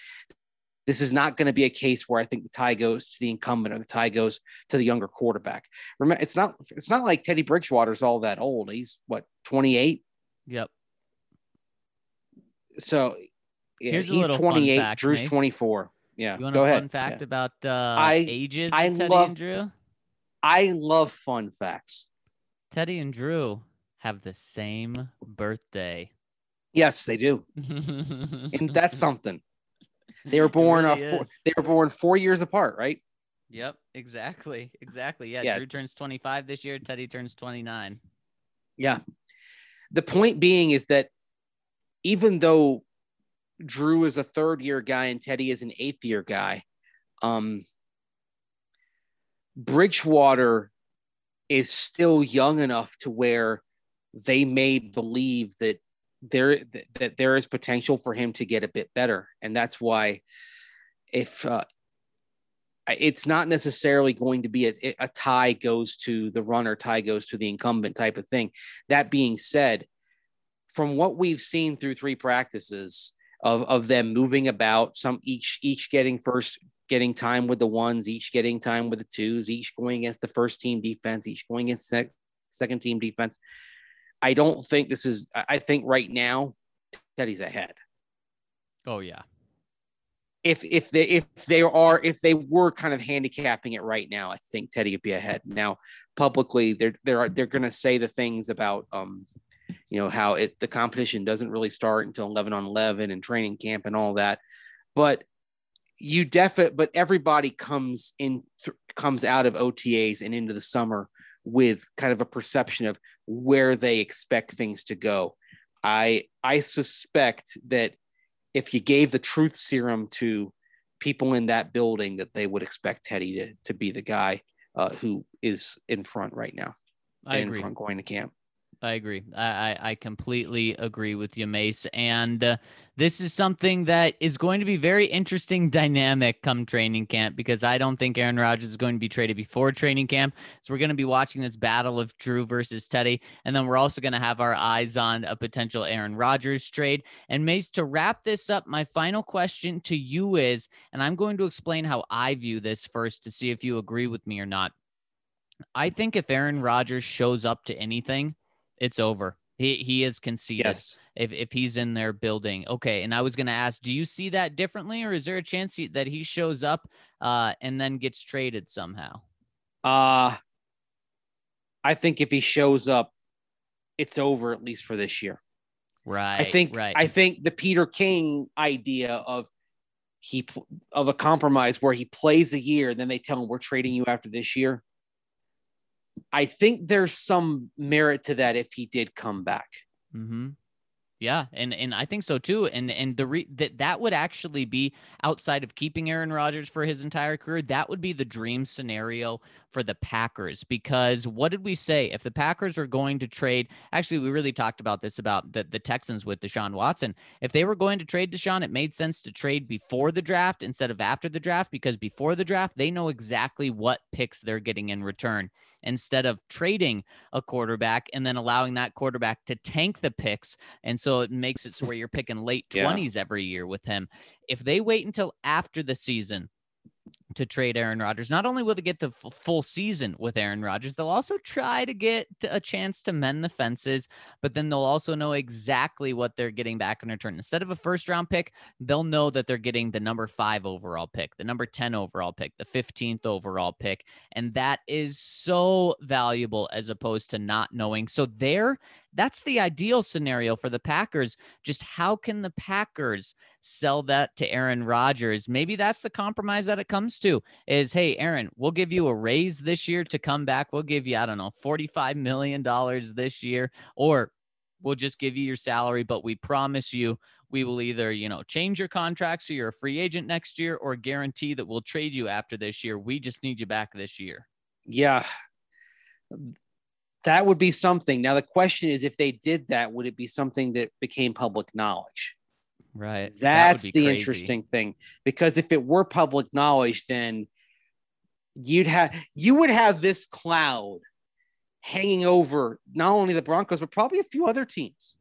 C: this is not going to be a case where I think the tie goes to the incumbent or the tie goes to the younger quarterback. Remember, it's not it's not like Teddy Bridgewater's all that old. He's what 28.
A: Yep.
C: So yeah, he's 28.
A: Fact,
C: Drew's
A: Mace.
C: 24. Yeah.
A: You want
C: Go
A: a
C: ahead.
A: fun fact
C: Yeah.
A: about uh,
C: I-
A: ages?
C: I
A: of Teddy
C: love-
A: and Drew.
C: I love fun facts.
A: Teddy and Drew have the same birthday.
C: Yes, they do,
A: and
C: that's something. They were born. uh, four, they were born four years apart, right?
A: Yep, exactly, exactly. Yeah,
C: Yeah.
A: Drew turns 25 this year. Teddy turns 29.
C: Yeah. The point being is that even though Drew is a third year guy and Teddy is an eighth year guy, um, Bridgewater is still young enough to where they may believe that there that there is potential for him to get a bit better, and that's why if uh, it's not necessarily going to be a, a tie goes to the runner, tie goes to the incumbent type of thing. That being said, from what we've seen through three practices of, of them moving about, some each each getting first getting time with the ones, each getting time with the twos, each going against the first team defense, each going against sec- second team defense. I don't think this is. I think right now, Teddy's ahead.
A: Oh yeah.
C: If if they if they are if they were kind of handicapping it right now, I think Teddy would be ahead. Now, publicly, they're they're they're going to say the things about um, you know how it the competition doesn't really start until eleven on eleven and training camp and all that, but you definitely but everybody comes in th- comes out of OTAs and into the summer with kind of a perception of where they expect things to go. I I suspect that if you gave the truth serum to people in that building, that they would expect Teddy to, to be the guy uh, who is in front right now.
A: I
C: in
A: agree.
C: front going to camp.
A: I agree. I, I, completely agree with you, Mace. And uh, this is something that is going to be very interesting dynamic come training camp because I don't think Aaron Rodgers is going to be traded before training camp. So we're going to be watching this battle of Drew versus Teddy. And then we're also going to have our eyes on a potential Aaron Rodgers trade. And Mace, to wrap this up, my final question to you is, and I'm going to explain how I view this first to see if you agree with me or not. I think if Aaron Rodgers shows up to anything, it's over. He he is conceded.
C: Yes.
A: If if he's in their building, okay. And I was going to ask, do you see that differently, or is there a chance he, that he shows up uh, and then gets traded somehow?
C: Uh I think if he shows up, it's over at least for this year.
A: Right.
C: I think
A: right.
C: I think the Peter King idea of he of a compromise where he plays a year, and then they tell him we're trading you after this year. I think there's some merit to that if he did come back.
A: Mm-hmm. Yeah, and and I think so too. And and the re- that that would actually be outside of keeping Aaron Rodgers for his entire career. That would be the dream scenario for the Packers because what did we say? If the Packers were going to trade, actually, we really talked about this about the the Texans with Deshaun Watson. If they were going to trade Deshaun, it made sense to trade before the draft instead of after the draft because before the draft they know exactly what picks they're getting in return instead of trading a quarterback and then allowing that quarterback to tank the picks. And so it makes it so where you're picking late
C: Yeah.
A: 20s every year with him. If they wait until after the season, to trade Aaron Rodgers. Not only will they get the f- full season with Aaron Rodgers, they'll also try to get a chance to mend the fences, but then they'll also know exactly what they're getting back in return. Instead of a first round pick, they'll know that they're getting the number five overall pick, the number 10 overall pick, the 15th overall pick. And that is so valuable as opposed to not knowing. So there, that's the ideal scenario for the Packers. Just how can the Packers sell that to Aaron Rodgers? Maybe that's the compromise that it comes to is, hey, Aaron, we'll give you a raise this year to come back. We'll give you, I don't know, $45 million this year, or we'll just give you your salary, but we promise you we will either, you know, change your contract so you're a free agent next year or guarantee that we'll trade you after this year. We just need you back this year.
C: Yeah. That would be something. Now the question is if they did that, would it be something that became public knowledge?
A: Right.
C: That's the interesting thing. Because if it were public knowledge, then you'd have you would have this cloud hanging over not only the Broncos, but probably a few other teams.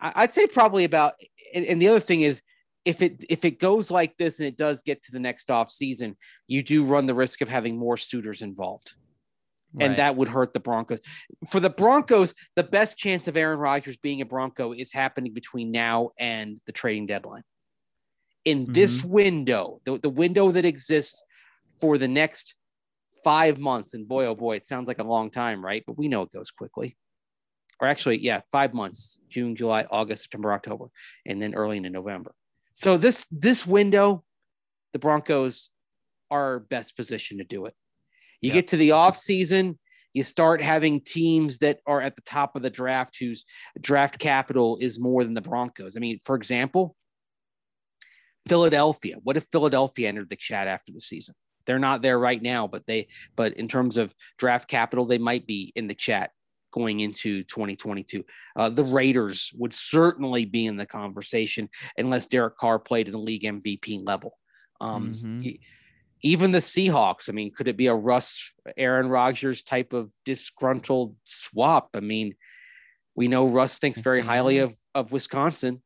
C: I'd say probably about and, and the other thing is if it if it goes like this and it does get to the next off season, you do run the risk of having more suitors involved and that would hurt the Broncos. For the Broncos, the best chance of Aaron Rodgers being a Bronco is happening between now and the trading deadline. In this mm-hmm. window, the, the window that exists for the next five months, and boy, oh boy, it sounds like a long time, right? But we know it goes quickly. Or actually, yeah, five months June, July, August, September, October, and then early into November. So this this window, the Broncos are best positioned to do it. You
A: Yep.
C: get to the off season, you start having teams that are at the top of the draft whose draft capital is more than the Broncos. I mean, for example, Philadelphia. What if Philadelphia entered the chat after the season? They're not there right now, but they but in terms of draft capital, they might be in the chat going into 2022. Uh, the Raiders would certainly be in the conversation unless Derek Carr played at a league MVP level. Um, mm-hmm. Even the Seahawks, I mean, could it be a Russ Aaron Rodgers type of disgruntled swap? I mean, we know Russ thinks very highly mm-hmm. of, of Wisconsin.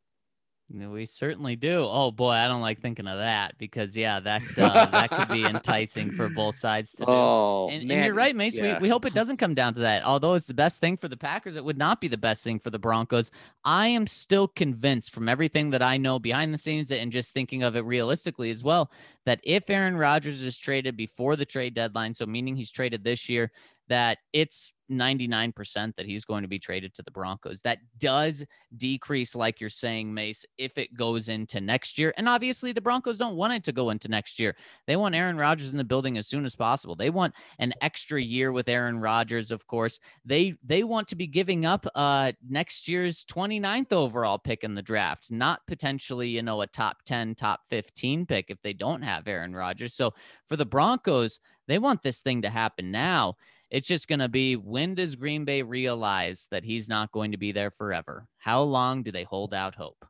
A: We certainly do. Oh boy, I don't like thinking of that because yeah, that uh, that could be enticing for both sides to do.
C: Oh,
A: and, and you're right, Mace. Yeah. We, we hope it doesn't come down to that. Although it's the best thing for the Packers, it would not be the best thing for the Broncos. I am still convinced from everything that I know behind the scenes and just thinking of it realistically as well that if Aaron Rodgers is traded before the trade deadline, so meaning he's traded this year, that it's 99% that he's going to be traded to the Broncos. That does decrease, like you're saying, Mace, if it goes into next year. And obviously, the Broncos don't want it to go into next year. They want Aaron Rodgers in the building as soon as possible. They want an extra year with Aaron Rodgers, of course. They they want to be giving up uh next year's 29th overall pick in the draft, not potentially, you know, a top 10, top 15 pick if they don't have Aaron Rodgers. So for the Broncos, they want this thing to happen now. It's just going to be when does Green Bay realize that he's not going to be there forever? How long do they hold out hope?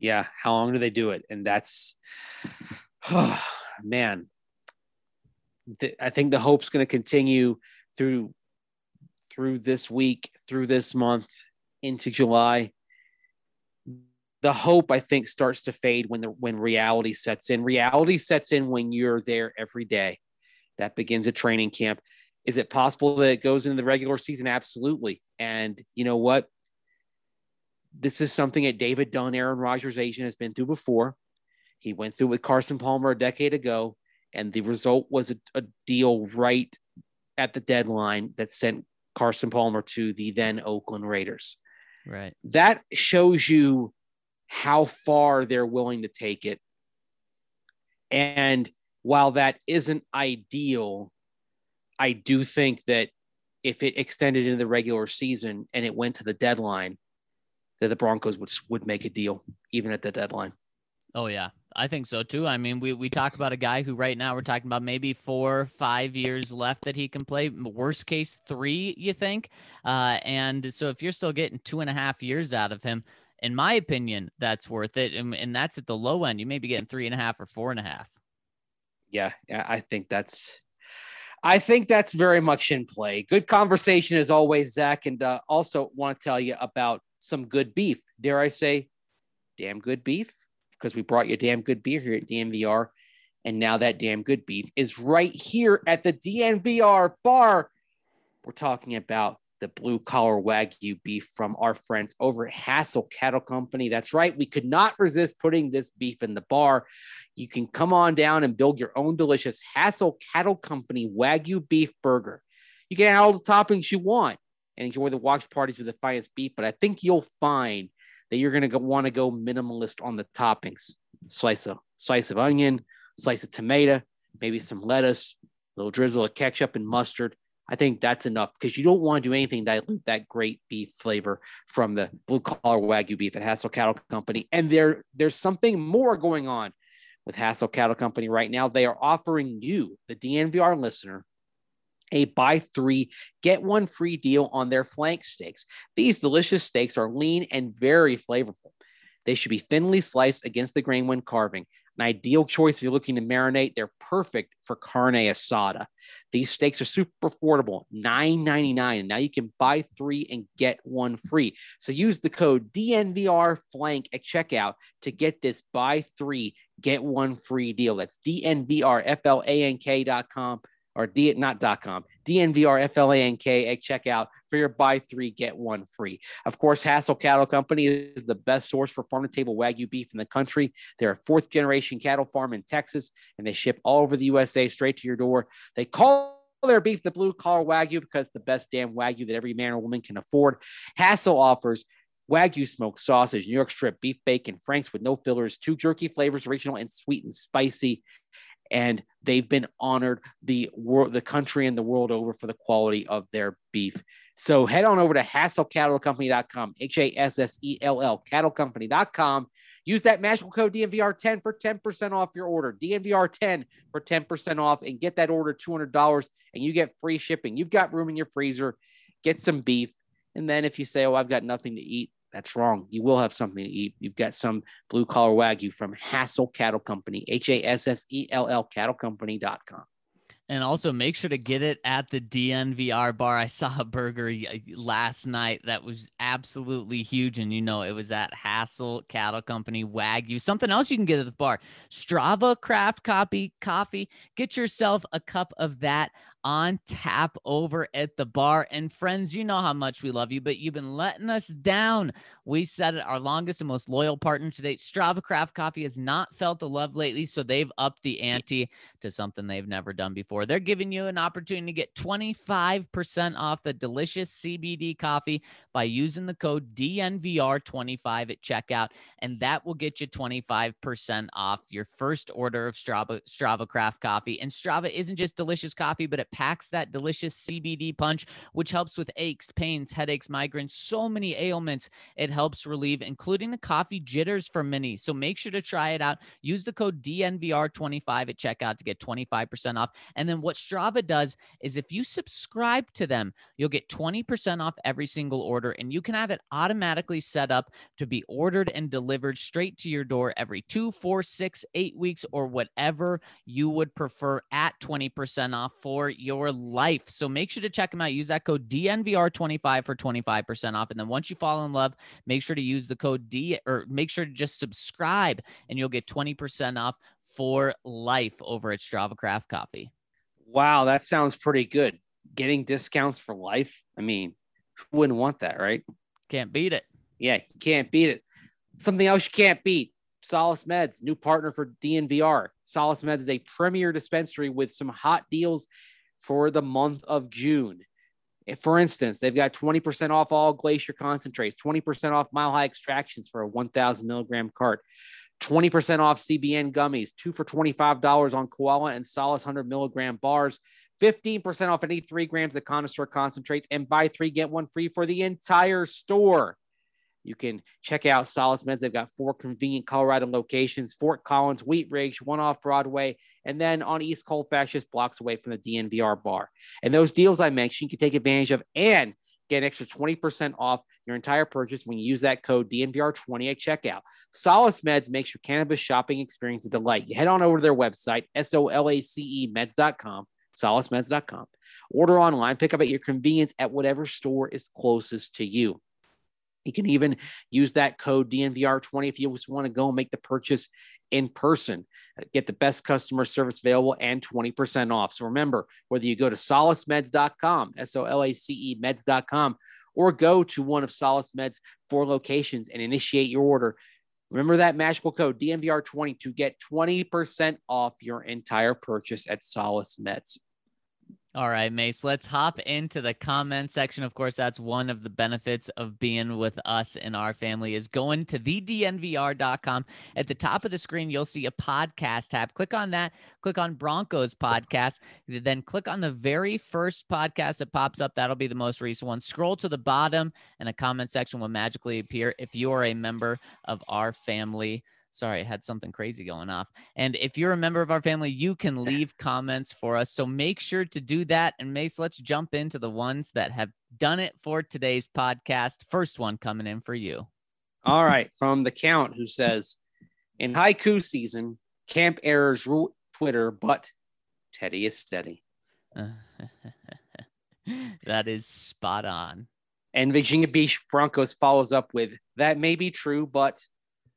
C: Yeah, how long do they do it? And that's, oh, man, I think the hope's going to continue through through this week, through this month, into July. The hope, I think, starts to fade when the when reality sets in. Reality sets in when you're there every day. That begins at training camp. Is it possible that it goes into the regular season? Absolutely. And you know what? This is something that David Dunn, Aaron Rodgers' agent, has been through before. He went through with Carson Palmer a decade ago, and the result was a, a deal right at the deadline that sent Carson Palmer to the then Oakland Raiders.
A: Right.
C: That shows you how far they're willing to take it. And while that isn't ideal, I do think that if it extended into the regular season and it went to the deadline, that the Broncos would would make a deal even at the deadline.
A: Oh yeah, I think so too. I mean, we we talk about a guy who right now we're talking about maybe four, five years left that he can play. Worst case, three, you think? Uh, and so if you're still getting two and a half years out of him, in my opinion, that's worth it. And, and that's at the low end. You may be getting three and a half or four and a half.
C: Yeah, I think that's I think that's very much in play. Good conversation as always, Zach. And uh, also want to tell you about some good beef. Dare I say, damn good beef? Because we brought you damn good beer here at DNVR. And now that damn good beef is right here at the DNVR bar. We're talking about the blue collar Wagyu beef from our friends over at Hassell Cattle Company. That's right. We could not resist putting this beef in the bar. You can come on down and build your own delicious Hassell Cattle Company Wagyu beef burger. You can add all the toppings you want and enjoy the watch parties with the finest beef, but I think you'll find that you're going to want to go minimalist on the toppings. Slice of slice of onion, slice of tomato, maybe some lettuce, a little drizzle of ketchup and mustard I think that's enough because you don't want to do anything dilute that great beef flavor from the blue collar wagyu beef at Hassell Cattle Company. And there, there's something more going on with Hassell Cattle Company right now. They are offering you, the DNVR listener, a buy three, get one free deal on their flank steaks. These delicious steaks are lean and very flavorful. They should be thinly sliced against the grain when carving. An ideal choice if you're looking to marinate. They're perfect for carne asada. These steaks are super affordable, $9.99. And now you can buy three and get one free. So use the code DNVR flank at checkout to get this buy three, get one free deal. That's DNVRFLANK.com or D not dot com, DNVRFLANK at checkout for your buy three, get one free. Of course, Hassell Cattle Company is the best source for farm to table Wagyu beef in the country. They're a fourth generation cattle farm in Texas and they ship all over the USA straight to your door. They call their beef the blue collar Wagyu because it's the best damn Wagyu that every man or woman can afford. Hassell offers Wagyu smoked sausage, New York strip, beef bacon, Franks with no fillers, two jerky flavors, original and sweet and spicy and they've been honored the world, the country and the world over for the quality of their beef. So head on over to hassellcattlecompany.com, H A S S E L L, cattlecompany.com. Use that magical code DNVR10 for 10% off your order. DNVR10 for 10% off and get that order $200 and you get free shipping. You've got room in your freezer. Get some beef. And then if you say, Oh, I've got nothing to eat, that's wrong. You will have something to eat. You've got some blue collar wagyu from Hassell Cattle Company, H A S S E L L, cattlecompany.com.
A: And also make sure to get it at the DNVR bar. I saw a burger last night that was absolutely huge. And you know, it was at Hassell Cattle Company Wagyu. Something else you can get at the bar Strava Craft Copy Coffee. Get yourself a cup of that on tap over at the bar. And friends, you know how much we love you, but you've been letting us down. We said it, our longest and most loyal partner to date. Strava Craft Coffee has not felt the love lately, so they've upped the ante to something they've never done before. They're giving you an opportunity to get 25% off the delicious CBD coffee by using the code DNVR25 at checkout, and that will get you 25% off your first order of Strava Strava Craft Coffee. And Strava isn't just delicious coffee, but it packs that delicious CBD punch, which helps with aches, pains, headaches, migraines, so many ailments. It helps relieve, including the coffee jitters for many. So make sure to try it out. Use the code DNVR25 at checkout to get 25% off. And then what Strava does is if you subscribe to them, you'll get 20% off every single order, and you can have it automatically set up to be ordered and delivered straight to your door every two, four, six, eight weeks, or whatever you would prefer at 20% off for your life. So make sure to check them out. Use that code DNVR25 for 25% off. And then once you fall in love, make sure to use the code D or make sure to just subscribe and you'll get 20% off for life over at Strava Craft Coffee.
C: Wow, that sounds pretty good. Getting discounts for life. I mean, who wouldn't want that, right?
A: Can't beat it.
C: Yeah, you can't beat it. Something else you can't beat. Solace Meds, new partner for DNVR. Solace Meds is a premier dispensary with some hot deals for the month of June. If, for instance, they've got 20% off all glacier concentrates, 20% off mile high extractions for a 1,000 milligram cart, 20% off CBN gummies, two for $25 on koala and solace 100 milligram bars, 15% off any three grams of connoisseur concentrates, and buy three, get one free for the entire store. You can check out Solace Meds. They've got four convenient Colorado locations Fort Collins, Wheat Ridge, one off Broadway, and then on East Colfax, just blocks away from the DNVR bar. And those deals I mentioned, you can take advantage of and get an extra 20% off your entire purchase when you use that code DNVR20 at checkout. Solace Meds makes your cannabis shopping experience a delight. You head on over to their website, S O L A C E meds.com, solacemeds.com. Order online, pick up at your convenience at whatever store is closest to you. You can even use that code DNVR20 if you just want to go and make the purchase in person. Uh, get the best customer service available and 20% off. So remember, whether you go to solacemeds.com, S O L A C E meds.com, or go to one of Solace Meds' four locations and initiate your order. Remember that magical code DNVR20 to get 20% off your entire purchase at Solace Meds.
A: All right, Mace, let's hop into the comment section. Of course, that's one of the benefits of being with us in our family is going to thednvr.com. At the top of the screen, you'll see a podcast tab. Click on that, click on Broncos podcast, then click on the very first podcast that pops up. That'll be the most recent one. Scroll to the bottom and a comment section will magically appear if you are a member of our family. Sorry, I had something crazy going off. And if you're a member of our family, you can leave comments for us. So make sure to do that. And Mace, let's jump into the ones that have done it for today's podcast. First one coming in for you.
C: All right. From the count who says, in haiku season, camp errors rule Twitter, but Teddy is steady.
A: that is spot on.
C: And Virginia Beach Broncos follows up with, that may be true, but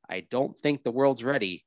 C: I don't think the world's ready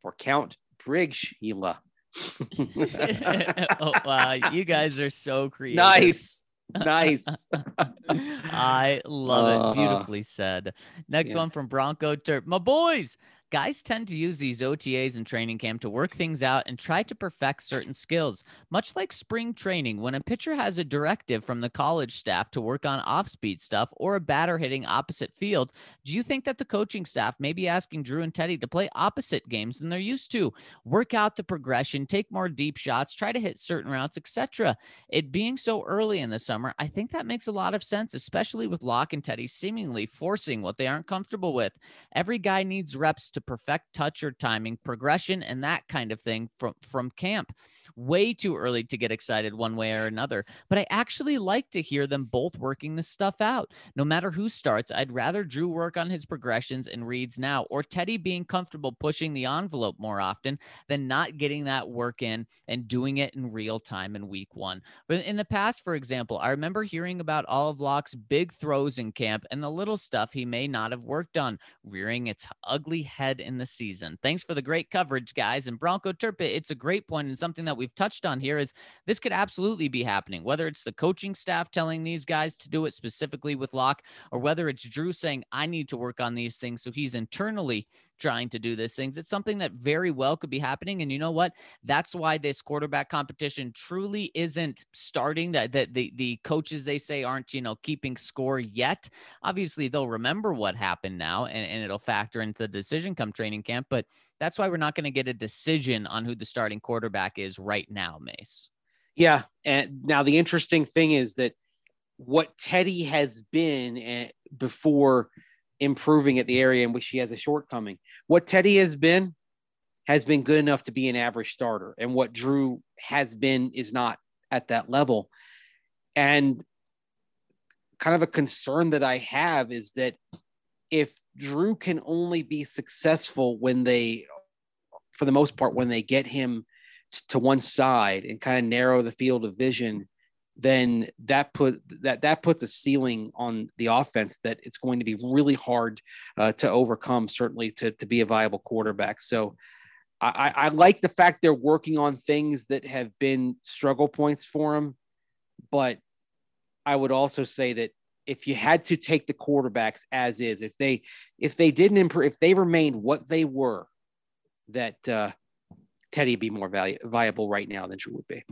C: for Count Briggs-Hila.
A: oh, wow, you guys are so creative.
C: Nice. Nice.
A: I love it.
C: Uh,
A: Beautifully said. Next
C: yeah.
A: one from Bronco Turp. My boys, Guys tend to use these OTAs and training camp to work things out and try to perfect certain skills. Much like spring training, when a pitcher has a directive from the college staff to work on off speed stuff or a batter hitting opposite field, do you think that the coaching staff may be asking Drew and Teddy to play opposite games than they're used to? Work out the progression, take more deep shots, try to hit certain routes, etc. It being so early in the summer, I think that makes a lot of sense, especially with Lock and Teddy seemingly forcing what they aren't comfortable with. Every guy needs reps to perfect touch or timing, progression, and that kind of thing from, from camp. Way too early to get excited one way or another, but I actually like to hear them both working this stuff out. No matter who starts, I'd rather Drew work on his progressions and reads now, or Teddy being comfortable pushing the envelope more often than not getting that work in and doing it in real time in week one. But in the past, for example, I remember hearing about all of Lock's big throws in camp and the little stuff he may not have worked on, rearing its ugly head in the season. Thanks for the great coverage, guys. And Bronco Turpin, it's a great point and something that we've touched on here is this could absolutely be happening, whether it's the coaching staff telling these guys to do it specifically with Lock, or whether it's Drew saying, I need to work on these things. So he's internally trying to do these things. It's something that very well could be happening. And you know what? That's why this quarterback competition truly isn't starting. That that the the coaches they say aren't you know keeping score yet. Obviously, they'll remember what happened now, and, and it'll factor into the decision come training camp. But that's why we're not going to get a decision on who the starting quarterback is right now, Mace.
C: Yeah, and now the interesting thing is that what Teddy has been eh, before improving at the area in which he has a shortcoming. What Teddy has been has been good enough to be an average starter, and what Drew has been is not at that level. And kind of a concern that I have is that if Drew can only be successful when they, for the most part, when they get him to one side and kind of narrow the field of vision then that put that that puts a ceiling on the offense that it's going to be really hard uh, to overcome. Certainly to to be a viable quarterback. So. I, I like the fact they're working on things that have been struggle points for him, but I would also say that if you had to take the quarterbacks as is, if they if they didn't improve, if they remained what they were, that uh, Teddy be more valu- viable right now than Drew would be.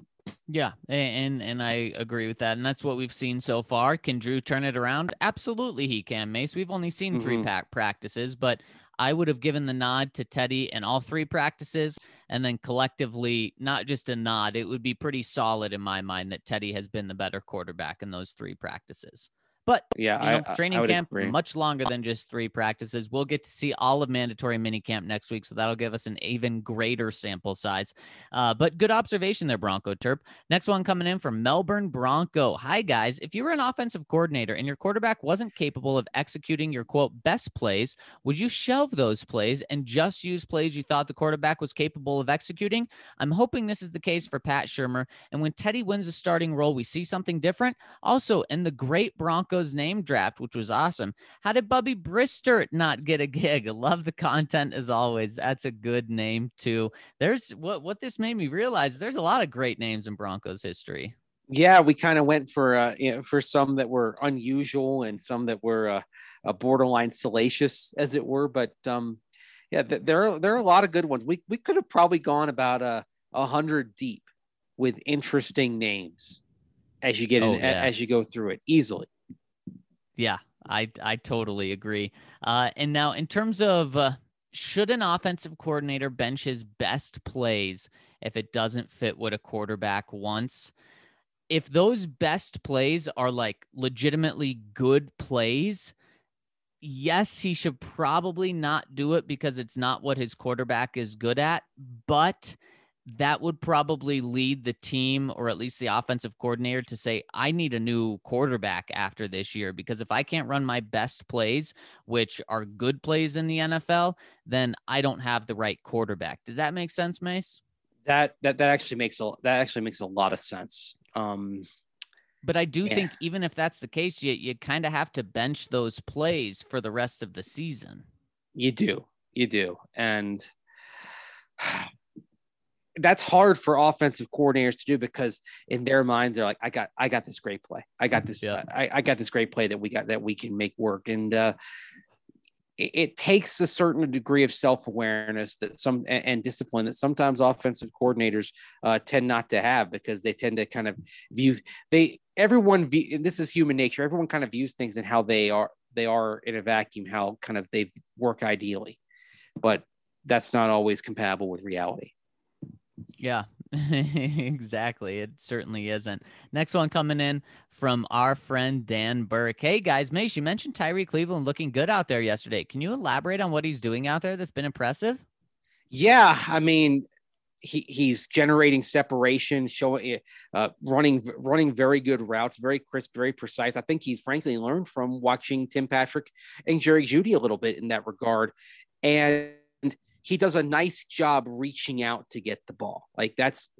A: Yeah, and and I agree with that, and that's what we've seen so far. Can Drew turn it around? Absolutely, he can. Mace, we've only seen mm-hmm. three pack practices, but I would have given the nod to Teddy in all three practices, and then collectively, not just a nod. It would be pretty solid in my mind that Teddy has been the better quarterback in those three practices. But yeah, you know, I, training I camp agree. much longer than just three practices. We'll get to see all of mandatory mini camp next week, so that'll give us an even greater sample size. Uh, but good observation there, Bronco Terp. Next one coming in from Melbourne Bronco. Hi guys, if you were an offensive coordinator and your quarterback wasn't capable of executing your quote best plays, would you shelve those plays and just use plays you thought the quarterback was capable of executing? I'm hoping this is the case for Pat Shurmur. And when Teddy wins a starting role, we see something different. Also, in the great Bronco Broncos name draft, which was awesome. How did Bubby Brister not get a gig? Love the content as always. That's a good name too. There's what what this made me realize. is There's a lot of great names in Broncos history.
C: Yeah, we kind of went for uh, you know, for some that were unusual and some that were uh, a borderline salacious, as it were. But um, yeah, th- there are there are a lot of good ones. We we could have probably gone about a uh, hundred deep with interesting names as you get in, oh, yeah. as you go through it easily.
A: Yeah, I I totally agree. Uh, and now in terms of uh, should an offensive coordinator bench his best plays if it doesn't fit what a quarterback wants? If those best plays are like legitimately good plays, yes, he should probably not do it because it's not what his quarterback is good at. But that would probably lead the team or at least the offensive coordinator to say, I need a new quarterback after this year because if I can't run my best plays, which are good plays in the NFL, then I don't have the right quarterback. Does that make sense, Mace?
C: That that that actually makes a that actually makes a lot of sense. Um
A: but I do yeah. think even if that's the case, you you kind of have to bench those plays for the rest of the season.
C: You do. You do. And that's hard for offensive coordinators to do because in their minds they're like, I got, I got this great play. I got this, yeah. I, I got this great play that we got that we can make work. And uh, it, it takes a certain degree of self awareness that some and, and, discipline that sometimes offensive coordinators uh, tend not to have because they tend to kind of view they everyone view, this is human nature. Everyone kind of views things and how they are they are in a vacuum, how kind of they work ideally, but that's not always compatible with reality.
A: Yeah, exactly. It certainly isn't. Next one coming in from our friend Dan Burke. Hey guys, Mace, you mentioned Tyree Cleveland looking good out there yesterday. Can you elaborate on what he's doing out there that's been impressive?
C: Yeah, I mean, he, he's generating separation, showing uh, running running very good routes, very crisp, very precise. I think he's frankly learned from watching Tim Patrick and Jerry Jeudy a little bit in that regard, and he does a nice job reaching out to get the ball. Like that's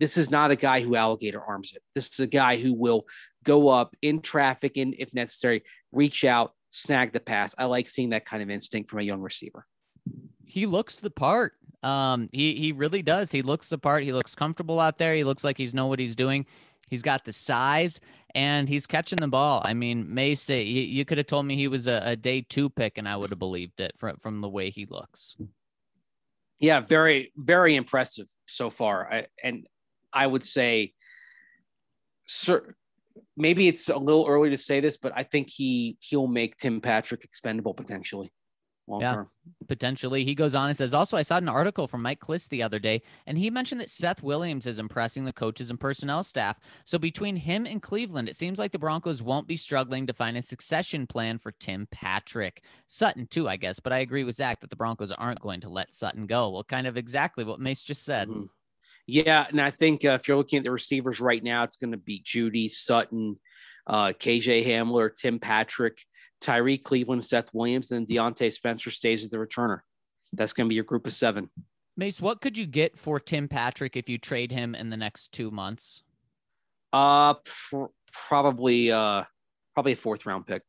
C: this is not a guy who alligator arms it. This is a guy who will go up in traffic and if necessary, reach out, snag the pass. I like seeing that kind of instinct from a young receiver.
A: He looks the part. Um, he he really does. He looks the part. He looks comfortable out there. He looks like he's know what he's doing. He's got the size and he's catching the ball. I mean, Mace, you, you could have told me he was a, a day two pick, and I would have believed it from from the way he looks
C: yeah, very, very impressive so far. I, and I would say, sir, maybe it's a little early to say this, but I think he he'll make Tim Patrick expendable potentially long yeah, term.
A: Potentially. He goes on and says, also, I saw an article from Mike Klis the other day, and he mentioned that Seth Williams is impressing the coaches and personnel staff. So between him and Cleveland, it seems like the Broncos won't be struggling to find a succession plan for Tim Patrick. Sutton, too, I guess. But I agree with Zac that the Broncos aren't going to let Sutton go. Well, kind of exactly what Mace just said. Mm-hmm.
C: Yeah. And I think uh, if you're looking at the receivers right now, it's going to be Jeudy, Sutton, uh, KJ Hamler, Tim Patrick. Tyrie Cleveland, Seth Williams, and then Diontae Spencer stays as the returner. That's going to be your group of seven.
A: Mace, what could you get for Tim Patrick if you trade him in the next two months?
C: Uh, pr- probably, uh, probably a fourth round pick.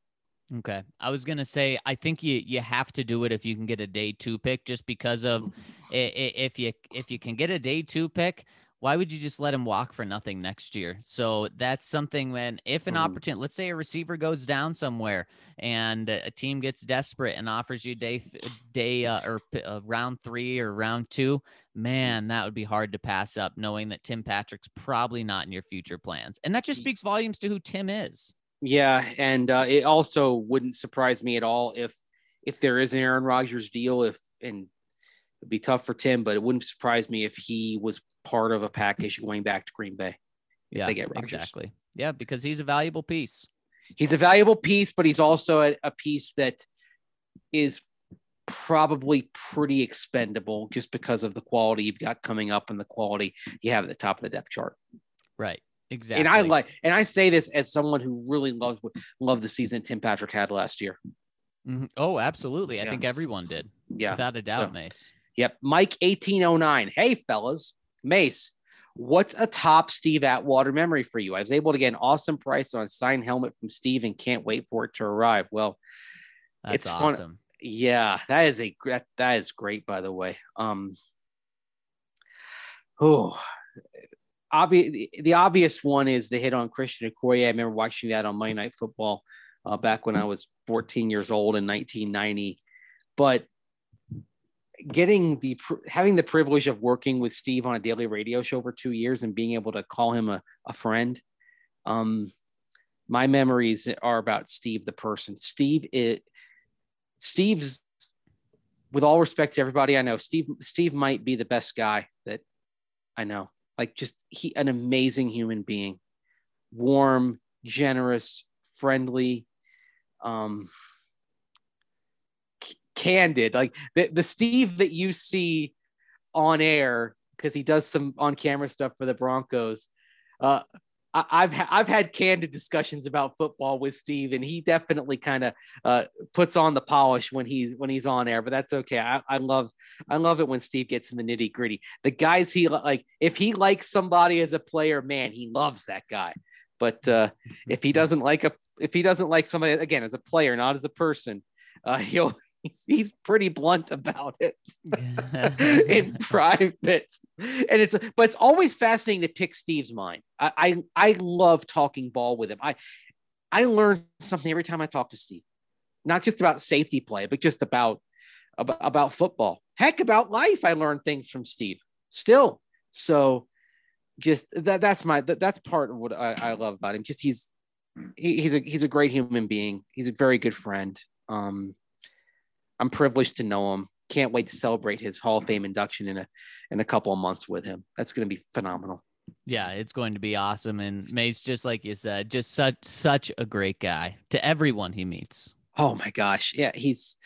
A: Okay. I was going to say, I think you, you have to do it if you can get a day two pick, just because of if you, if you can get a day two pick, why would you just let him walk for nothing next year? So that's something when if an mm. opportunity, let's say a receiver goes down somewhere and a team gets desperate and offers you day day uh, or uh, round three or round two, man, that would be hard to pass up, knowing that Tim Patrick's probably not in your future plans, and that just speaks volumes to who Tim is.
C: Yeah, and uh, it also wouldn't surprise me at all if if there is an Aaron Rodgers deal, if and it'd be tough for Tim, but it wouldn't surprise me if he was part of a package going back to Green Bay.
A: yeah, they get Rodgers. exactly. Yeah, because he's a valuable piece.
C: He's a valuable piece, but he's also a, a piece that is probably pretty expendable just because of the quality you've got coming up and the quality you have at the top of the depth chart.
A: Right. Exactly.
C: And I like, and I say this as someone who really loves loved the season Tim Patrick had last year.
A: Mm-hmm. Oh, absolutely. I yeah. think everyone did.
C: Yeah.
A: Without a doubt, so, Mace.
C: Yep. Mike 1809. Hey, fellas. Mace, what's a top Steve Atwater memory for you? I was able to get an awesome price on a signed helmet from Steve and can't wait for it to arrive. Well,
A: That's
C: it's
A: awesome.
C: fun. Yeah, that is a that, that is great, by the way. Um, oh, obvious. The obvious one is the hit on Christian Okoye. I remember watching that on Monday Night Football uh, back when I was 14 years old in 1990. But getting the having the privilege of working with Steve on a daily radio show for two years and being able to call him a, a friend. Um, my memories are about Steve the person. Steve it Steve's with all respect to everybody I know, Steve Steve might be the best guy that I know. Like just he an amazing human being. Warm, generous, friendly. Um candid. Like the, the Steve that you see on air because he does some on camera stuff for the Broncos. Uh, I, have I've had candid discussions about football with Steve, and he definitely kind of uh, puts on the polish when he's when he's on air. But that's okay. I, I love I love it when Steve gets in the nitty gritty. The guys he like, if he likes somebody as a player, man, he loves that guy. But uh, if he doesn't like a if he doesn't like somebody again as a player, not as a person, uh, he'll he's, he's pretty blunt about it in private and it's but it's always fascinating to pick steve's mind I, I i love talking ball with him i i learn something every time i talk to steve not just about safety play, but just about about, about football. Heck, about life. I learned things from Steve. Still, so just that that's my that, that's part of what I, I love about him. Just he's he, he's a he's a great human being. He's a very good friend. Um, I'm privileged to know him. Can't wait to celebrate his Hall of Fame induction in a in a couple of months with him. That's going to be phenomenal.
A: Yeah, it's going to be awesome. And Mace, just like you said, just such such a great guy to everyone he meets.
C: Oh my gosh, yeah, he's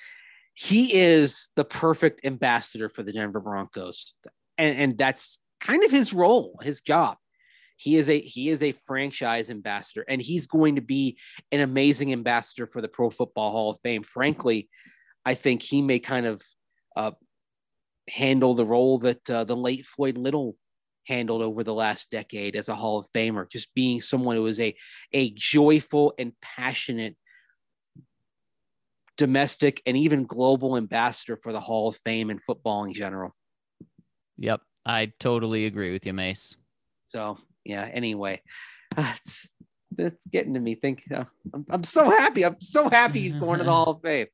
C: he is the perfect ambassador for the Denver Broncos, and and that's kind of his role, his job. He is a he is a franchise ambassador, and he's going to be an amazing ambassador for the Pro Football Hall of Fame. Frankly, I think he may kind of uh, handle the role that uh, the late Floyd Little handled over the last decade as a Hall of Famer, just being someone who was a a joyful and passionate domestic and even global ambassador for the Hall of Fame and football in general.
A: Yep, I totally agree with you, Mace.
C: So yeah. Anyway, uh, it's, it's getting to me. Think uh, I'm, I'm so happy. I'm so happy he's going to the Hall of Fame.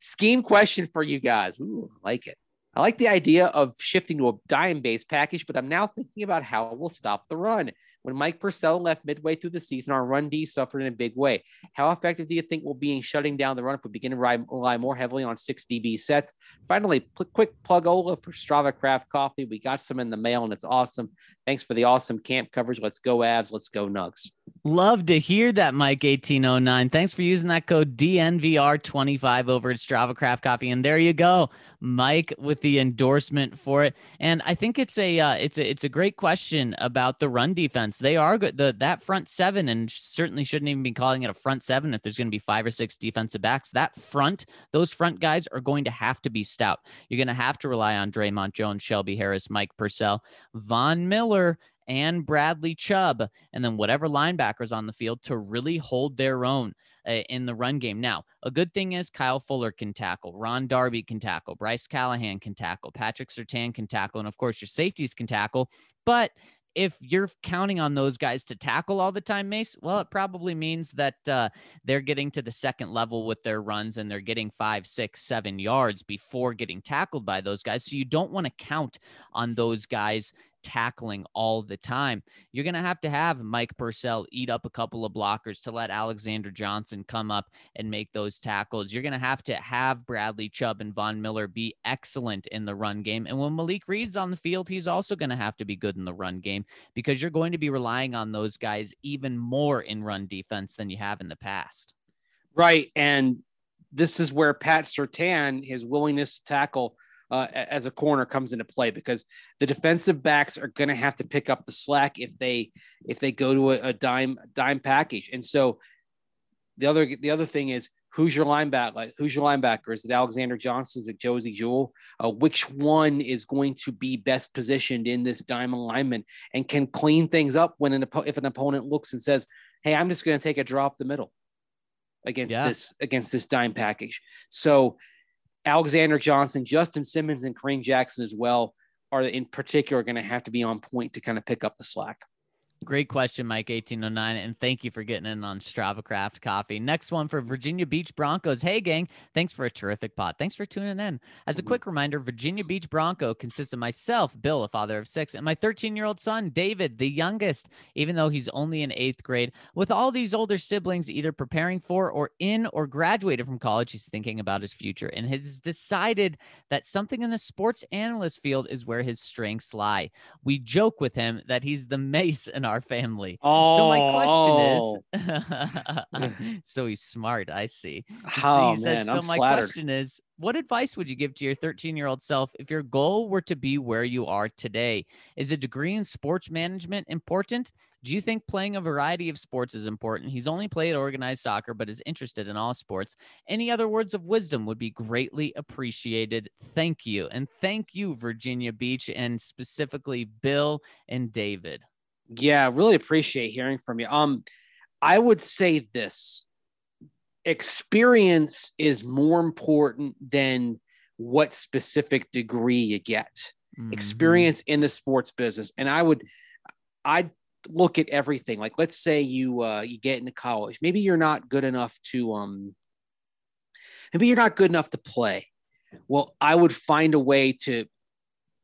C: Scheme question for you guys. Ooh, I like it. I like the idea of shifting to a dime based package, but I'm now thinking about how we'll stop the run. When Mike Purcell left midway through the season, our run D suffered in a big way. How effective do you think we'll be in shutting down the run if we begin to rely more heavily on six DB sets? Finally, quick plug Ola for Strava Craft Coffee. We got some in the mail and it's awesome. Thanks for the awesome camp coverage. Let's go, Avs. Let's go, Nugs.
A: Love to hear that, Mike 1809. Thanks for using that code DNVR25 over at Strava Craft Coffee. And there you go, Mike, with the endorsement for it. And I think it's a uh, it's a it's a great question about the run defense. They are good. The that front seven, and certainly shouldn't even be calling it a front seven if there's going to be five or six defensive backs. That front, those front guys are going to have to be stout. You're going to have to rely on Dre'Mont Jones, Shelby Harris, Mike Purcell, Von Miller and Bradley Chubb, and then whatever linebackers on the field to really hold their own uh, in the run game. Now, a good thing is Kyle Fuller can tackle, Ron Darby can tackle, Bryce Callahan can tackle, Patrick Surtain can tackle, and of course your safeties can tackle. But if you're counting on those guys to tackle all the time, Mace, well, it probably means that uh, they're getting to the second level with their runs and they're getting five, six, seven yards before getting tackled by those guys. So you don't want to count on those guys tackling all the time. You're going to have to have Mike Purcell eat up a couple of blockers to let Alexander Johnson come up and make those tackles. You're going to have to have Bradley Chubb and Von Miller be excellent in the run game. And when Malik Reed's on the field, he's also going to have to be good in the run game because you're going to be relying on those guys even more in run defense than you have in the past.
C: Right. And this is where Pat Surtain, his willingness to tackle uh, as a corner comes into play because the defensive backs are going to have to pick up the slack if they if they go to a, a dime dime package. And so the other the other thing is who's your linebacker? Like, who's your linebacker? Is it Alexander Johnson? Is it Josey Jewell? Uh, which one is going to be best positioned in this dime alignment and can clean things up when an if an opponent looks and says, "Hey, I'm just going to take a drop the middle against yeah. this against this dime package." So Alexander Johnson, Justin Simmons, and Kareem Jackson as well are in particular going to have to be on point to kind of pick up the slack.
A: Great question, Mike 1809. And thank you for getting in on Strava Craft Coffee. Next one for Virginia Beach Broncos. Hey, gang. Thanks for a terrific pod. Thanks for tuning in. As a quick reminder, Virginia Beach Bronco consists of myself, Bill, a father of six, and my 13 year old son, David, the youngest, even though he's only in eighth grade. With all these older siblings either preparing for or in or graduated from college, he's thinking about his future and has decided that something in the sports analyst field is where his strengths lie. We joke with him that he's the mace in our our family. Oh, so my question is, oh. so he's smart. I see.
C: Oh, said, man,
A: so
C: I'm
A: my
C: flattered.
A: question is, what advice would you give to your 13 year old self if your goal were to be where you are today? Is a degree in sports management important? Do you think playing a variety of sports is important? He's only played organized soccer, but is interested in all sports. Any other words of wisdom would be greatly appreciated. Thank you. And thank you, Virginia Beach, and specifically Bill and David.
C: Yeah, really appreciate hearing from you. Um, I would say this experience is more important than what specific degree you get. Mm-hmm. Experience in the sports business. And I would I'd look at everything. Like let's say you uh you get into college. Maybe you're not good enough to um maybe you're not good enough to play. Well, I would find a way to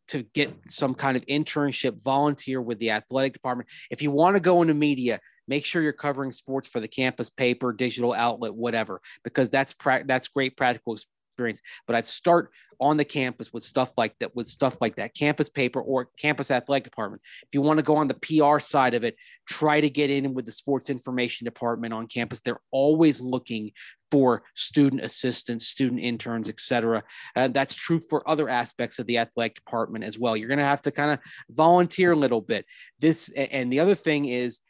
C: to get some kind of internship, volunteer with the athletic department. If you want to go into media, make sure you're covering sports for the campus paper, digital outlet, whatever, because that's pra- that's great practical experience. But I'd start on the campus with stuff like that, with stuff like that, campus paper or campus athletic department. If you want to go on the PR side of it, try to get in with the sports information department on campus. They're always looking for student assistants, student interns, etc. Uh, that's true for other aspects of the athletic department as well. You're going to have to kind of volunteer a little bit. This and the other thing is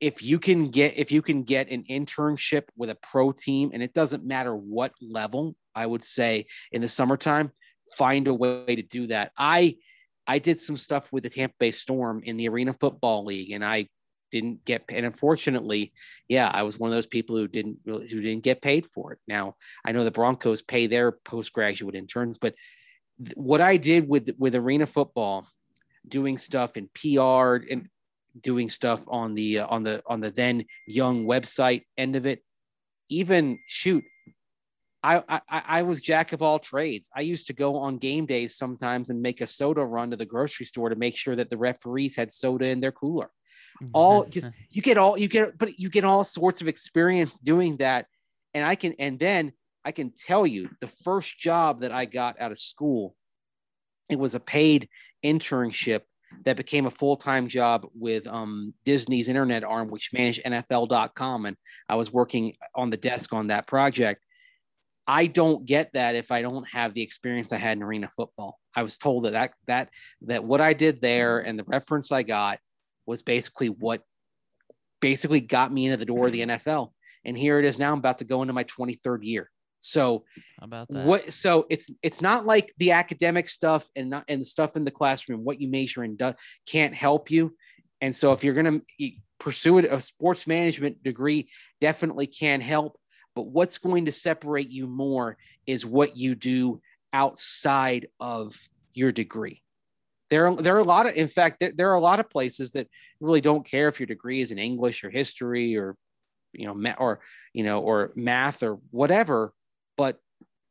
C: if you can get if you can get an internship with a pro team and it doesn't matter what level i would say in the summertime find a way to do that. I i did some stuff with the tampa bay storm in the arena football league and i didn't get and unfortunately yeah i was one of those people who didn't who didn't get paid for it. Now i know the broncos pay their postgraduate interns but th- what i did with with arena football doing stuff in pr and doing stuff on the uh, on the on the then young website end of it. Even shoot I, I i was jack of all trades. I used to go on game days sometimes and make a soda run to the grocery store to make sure that the referees had soda in their cooler. All just you get all you get but you get all sorts of experience doing that. And i can and then i can tell you the first job that i got out of school it was a paid internship that became a full-time job with um, Disney's internet arm, which managed NFL.com, and I was working on the desk on that project. I don't get that if I don't have the experience I had in arena football. I was told that that that that what I did there and the reference I got was basically what basically got me into the door of the NFL. And here it is now. I'm about to go into my 23rd year. So
A: How about that?
C: what so it's it's not like the academic stuff and not and the stuff in the classroom what you major in do, can't help you. And so if you're going to pursue it a sports management degree definitely can help. But what's going to separate you more is what you do outside of your degree. There are, there are a lot of in fact there, there are a lot of places that really don't care if your degree is in english or history or you know ma- or you know or math or whatever but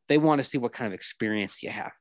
C: they want to see what kind of experience you have.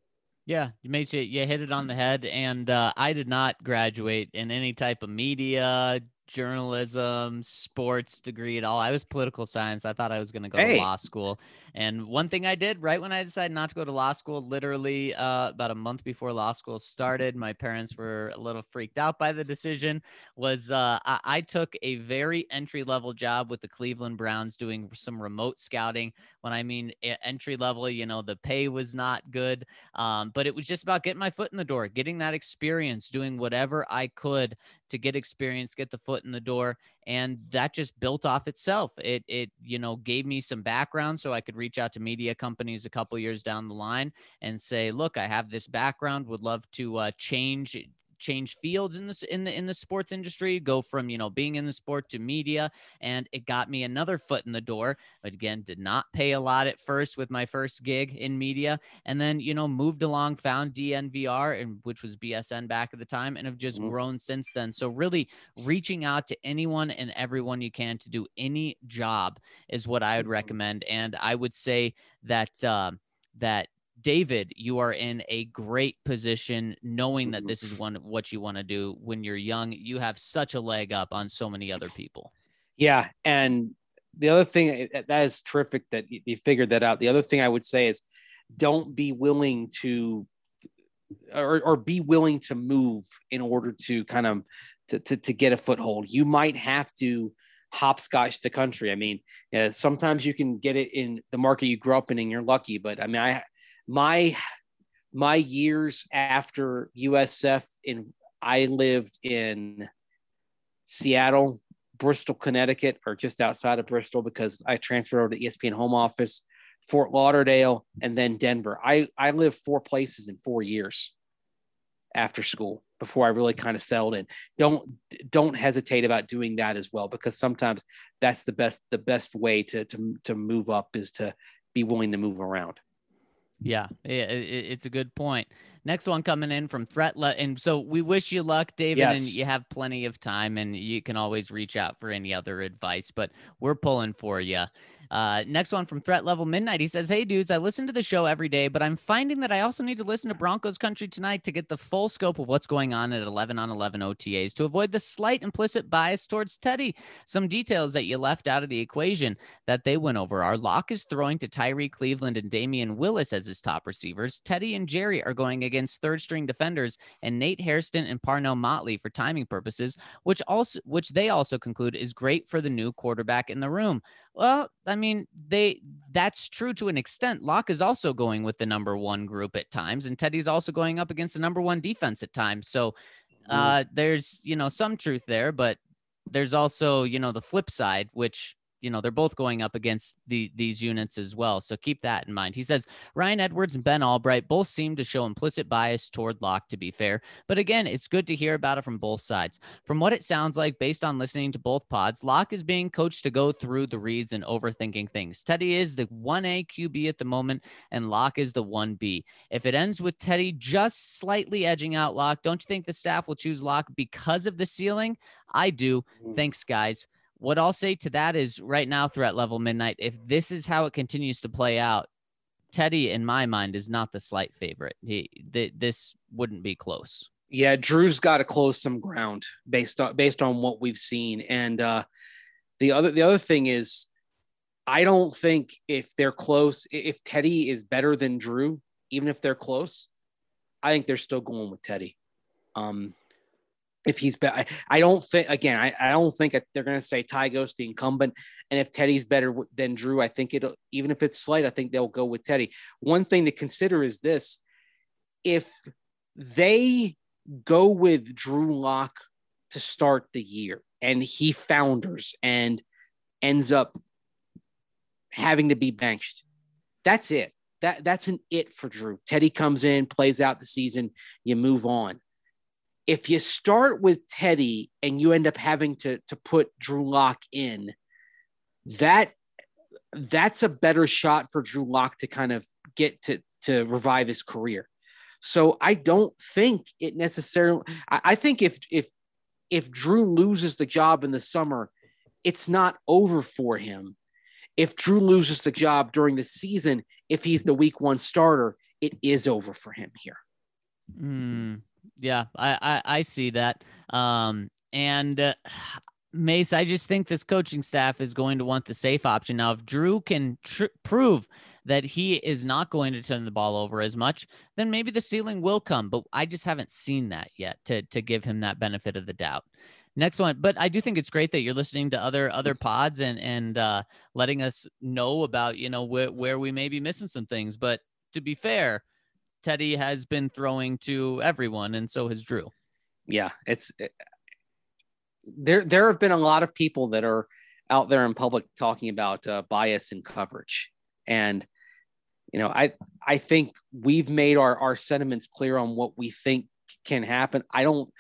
A: Yeah, you made you, hit it on the head. And uh, I did not graduate in any type of media, journalism, sports degree at all. I was political science. I thought I was going to go
C: Hey.
A: to law school. And one thing I did right when I decided not to go to law school, literally uh, about a month before law school started, my parents were a little freaked out by the decision. Was uh, I, I took a very entry level job with the Cleveland Browns doing some remote scouting. When I mean entry level, you know, the pay was not good, um, but it was just about getting my foot in the door, getting that experience, doing whatever I could to get experience, get the foot in the door, and that just built off itself. It it you know gave me some background so I could reach out to media companies a couple years down the line and say, look, I have this background, would love to uh, change change fields in this in the in the sports industry go from you know being in the sport to media and it got me another foot in the door but again did not pay a lot at first with my first gig in media and then you know moved along found dnvr and which was bsn back at the time and have just
C: Mhm.
A: grown since then so really reaching out to anyone and everyone you can to do any job is what i would
C: Mhm.
A: recommend and i would say that um that David, you are in a great position knowing that
C: Mhm.
A: this is one what you want to do when you're young. You have such a leg up on so many other people.
C: Yeah, and the other thing eh, that is terrific that you, you figured that out. The other thing I would say is don't be willing to or, or be willing to move in order to kind of to, to, to get a foothold. You might have to hopscotch the country. I mean, uh, sometimes you can get it in the market you grew up in and you're lucky, but I mean, I my my years after USF in I lived in Seattle, Bristol, Connecticut, or just outside of Bristol because I transferred over to ESPN home office, Fort Lauderdale, and then Denver. I, I lived four places in four years after school before I really kind of settled in. Don't don't hesitate about doing that as well because sometimes that's the best the best way to to to move up is to be willing to move around.
A: Yeah, i- i- it's a good point. Next one coming in from Threatlet. And so we wish you luck, David, and
C: Yes.
A: you have plenty of time and you can always reach out for any other advice, but we're pulling for you. Uh, next one from Threat Level Midnight. He says, Hey, dudes, I listen to the show every day, but I'm finding that I also need to listen to Broncos Country tonight to get the full scope of what's going on at 11 on 11 OTAs to avoid the slight implicit bias towards Teddy. Some details that you left out of the equation that they went over are Lock is throwing to Tyrie Cleveland and Damion Willis as his top receivers. Teddy and Jerry are going against third string defenders and Nate Hairston and Parnell Motley for timing purposes, which also which they also conclude is great for the new quarterback in the room. Well, I mean, they that's true to an extent. Lock is also going with the number one group at times, and Teddy's also going up against the number one defense at times. So uh, there's you know some truth there, but there's also you know the flip side, which you know they're both going up against the these units as well. So keep that in mind. He says ryan edwards and ben albright both seem to show implicit bias toward lock to be fair. But again it's good to hear about it from both sides. From what it sounds like based on listening to both pods lock is being coached to go through the reads and overthinking things. Teddy is the 1a qb at the moment and lock is the 1b if it ends with teddy just slightly edging out lock don't you think the staff will choose lock because of the ceiling? I do. Mm. Thanks guys what I'll say to that is right now, threat level midnight, if this is how it continues to play out, Teddy, in my mind, is not the slight favorite. He, th- this wouldn't be close.
C: Yeah, Drew's got to close some ground based on based on what we've seen. And uh, the other the other thing is, I don't think if they're close, if Teddy is better than Drew, even if they're close, I think they're still going with Teddy. Um, if he's better. I don't think again. I, I don't think they're going to say Ty goes the incumbent, and if Teddy's better than Drew, I think it'll even if it's slight, I think they'll go with Teddy. One thing to consider is this: if they go with Drew Lock to start the year, and he founders and ends up having to be benched, that's it. That that's an it for Drew. Teddy comes in, plays out the season, you move on if you start with Teddy and you end up having to to put Drew Lock in, that that's a better shot for Drew Lock to kind of get to to revive his career. So I don't think it necessarily. I, I think if if if Drew loses the job in the summer, it's not over for him. If Drew loses the job during the season, if he's the week one starter, it is over for him here.
A: Mm, yeah, I, I, I see that. Um, and uh, Mace, I just think this coaching staff is going to want the safe option. Now, if Drew can tr- prove that he is not going to turn the ball over as much, then maybe the ceiling will come. But I just haven't seen that yet to to give him that benefit of the doubt. Next one, but I do think it's great that you're listening to other other pods and and uh, letting us know about you know where where we may be missing some things. But to be fair, Teddy has been throwing to everyone, and so has Drew.
C: Yeah, it's it, there. There have been a lot of people that are out there in public talking about uh, bias and coverage, and you know, I I think we've made our our sentiments clear on what we think can happen. I don't.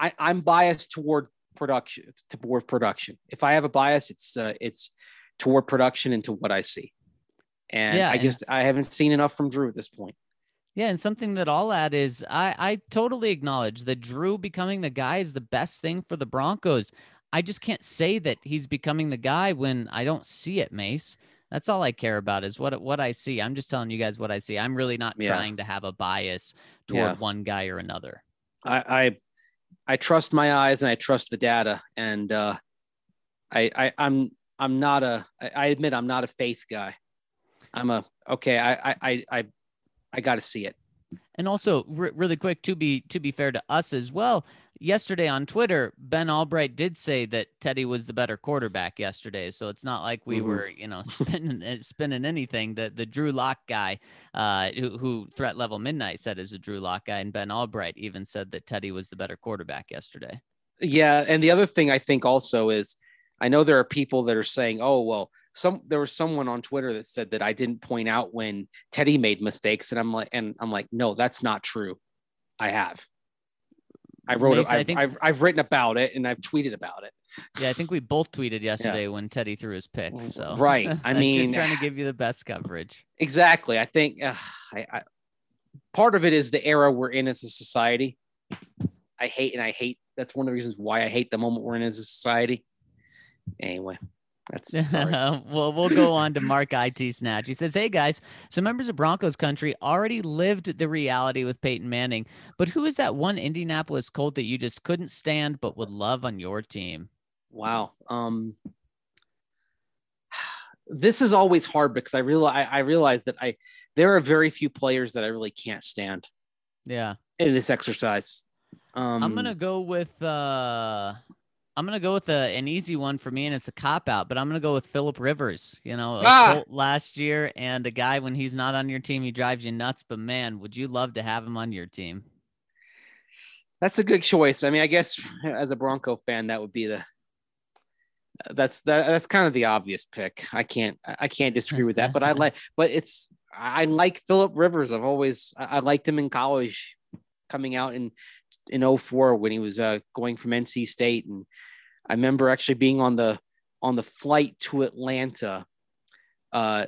C: I, I'm biased toward production toward production. If I have a bias, it's uh, it's toward production and to what I see. And yeah, I just I haven't seen enough from Drew at this point.
A: Yeah, and something that I'll add is I, I totally acknowledge that Drew becoming the guy is the best thing for the Broncos. I just can't say that he's becoming the guy when I don't see it, Mace. That's all I care about is what what I see. I'm just telling you guys what I see. I'm really not yeah. trying to have a bias toward yeah. one guy or another.
C: I, I I trust my eyes and I trust the data, and uh, I, I I'm I'm not a I admit I'm not a faith guy. I'm a okay. I I I I got to see it.
A: And also, r- really quick to be to be fair to us as well. Yesterday on Twitter, Ben Albright did say that Teddy was the better quarterback yesterday. So it's not like we mm-hmm. were, you know, spinning eh, spinning anything. The the Drew Lock guy, uh, who, who threat level midnight said is a Drew Lock guy, and Ben Albright even said that Teddy was the better quarterback yesterday.
C: Yeah, and the other thing I think also is, I know there are people that are saying, "Oh, well, some there was someone on Twitter that said that I didn't point out when Teddy made mistakes, and I'm like, and I'm like, no, that's not true. I have. I wrote it. I've, think, I've, I've, written about it and I've tweeted about it.
A: Yeah, I think we both tweeted yesterday yeah. when Teddy threw his pick. So
C: right, I mean,
A: just trying to give you the best coverage.
C: Exactly. I think uh, I, I, part of it is the era we're in as a society. I hate and I hate. That's one of the reasons why I hate the moment we're in as a society. Anyway, That's
A: well, we'll go on to Mark IT Snatch. He says, Hey guys, some members of Broncos country already lived the reality with Peyton Manning, but who is that one Indianapolis Colt that you just couldn't stand but would love on your team?
C: Wow. Um, this is always hard because I realize I, I realize that I there are very few players that I really can't stand
A: Yeah.
C: in this exercise. Um,
A: I'm gonna go with uh I'm gonna go with a, an easy one for me, and it's a cop out. But I'm gonna go with Philip Rivers. You know,
C: Ah!
A: Last year, and a guy when he's not on your team, he drives you nuts. But man, would you love to have him on your team?
C: That's a good choice. I mean, I guess as a Bronco fan, that would be the that's that, that's kind of the obvious pick. I can't I can't disagree with that. But I like but it's I like Philip Rivers. I've always I, liked him in college, coming out in in 04 when he was uh, going from NC State, and I remember actually being on the on the flight to Atlanta, uh,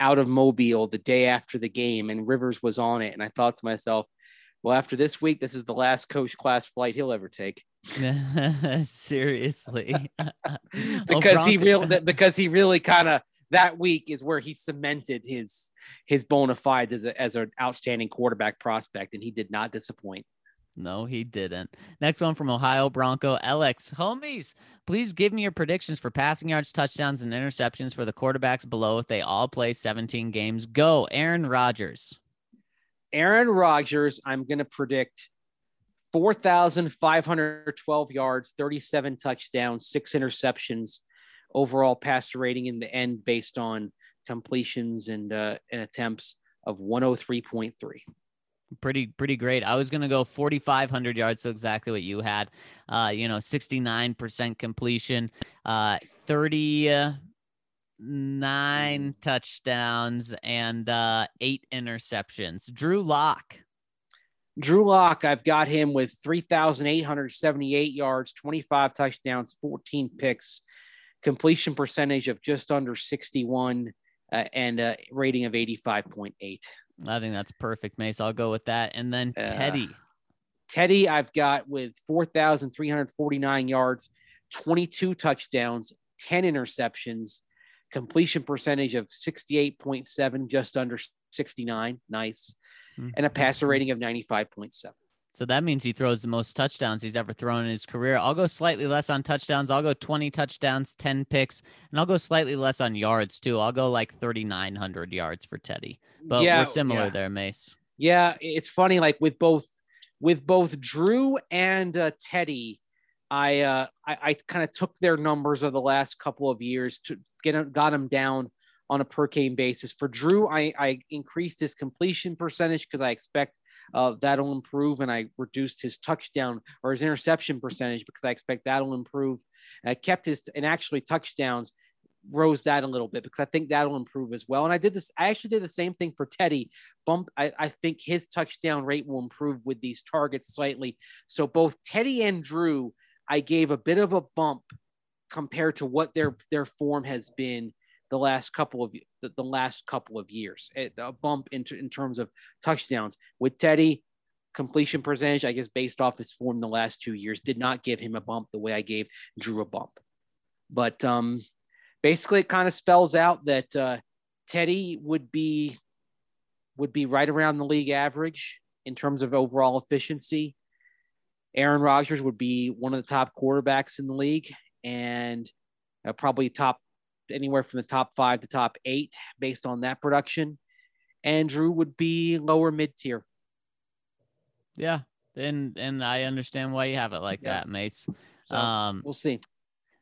C: out of Mobile the day after the game, and Rivers was on it, and I thought to myself, well, after this week, this is the last coach class flight he'll ever take.
A: Seriously, Oh,
C: because he really because he really kind of that week is where he cemented his his bona fides as a, as an outstanding quarterback prospect, and he did not disappoint.
A: No, he didn't. Next one from Ohio Bronco Alex. Homies, please give me your predictions for passing yards, touchdowns, and interceptions for the quarterbacks below if they all play 17 games. Go, Aaron Rodgers.
C: Aaron Rodgers, I'm going to predict 4,512 yards, 37 touchdowns, six interceptions, overall passer rating in the end based on completions and uh, and attempts of 103.3.
A: Pretty, pretty great. I was gonna go 4,500 yards, so exactly what you had. Uh, you know, 69% completion, uh, 39 touchdowns, and uh, eight interceptions. Drew Lock.
C: Drew Lock, I've got him with 3,878 yards, 25 touchdowns, 14 picks, completion percentage of just under 61, uh, and a rating of 85.8.
A: I think that's perfect, Mace. I'll go with that. And then
C: Uh,
A: Teddy.
C: Teddy, I've got with 4,349 yards, 22 touchdowns, 10 interceptions, completion percentage of 68.7, just under 69. Nice. And a passer rating of 95.7.
A: So that means he throws the most touchdowns he's ever thrown in his career. I'll go slightly less on touchdowns. I'll go 20 touchdowns, 10 picks, and I'll go slightly less on yards too. I'll go like 3,900 yards for Teddy. But
C: Yeah,
A: we're similar
C: yeah.
A: there, Mace.
C: Yeah, it's funny. Like with both with both Drew and uh, Teddy, I uh, I, I kind of took their numbers of the last couple of years to get got them down on a per game basis. For Drew, I, I increased his completion percentage because I expect uh, that'll improve, and I reduced his touchdown or his interception percentage because I expect that'll improve. I kept his and actually touchdowns rose that a little bit because I think that'll improve as well. And I did this, I actually did the same thing for Teddy. Bump, I, I think his touchdown rate will improve with these targets slightly. So both Teddy and Drew, I gave a bit of a bump compared to what their their form has been the last couple of the, the last couple of years. A bump in, in terms of touchdowns with Teddy. Completion percentage, I guess, based off his form the last two years, did not give him a bump the way I gave Drew a bump. But um, basically it kind of spells out that uh, Teddy would be would be right around the league average in terms of overall efficiency. Aaron Rodgers would be one of the top quarterbacks in the league and uh, probably top anywhere from the top five to top eight based on that production. Andrew would be lower mid tier.
A: Yeah. And and I understand why you have it like
C: Yeah.
A: that, mates.
C: So
A: Um,
C: we'll see.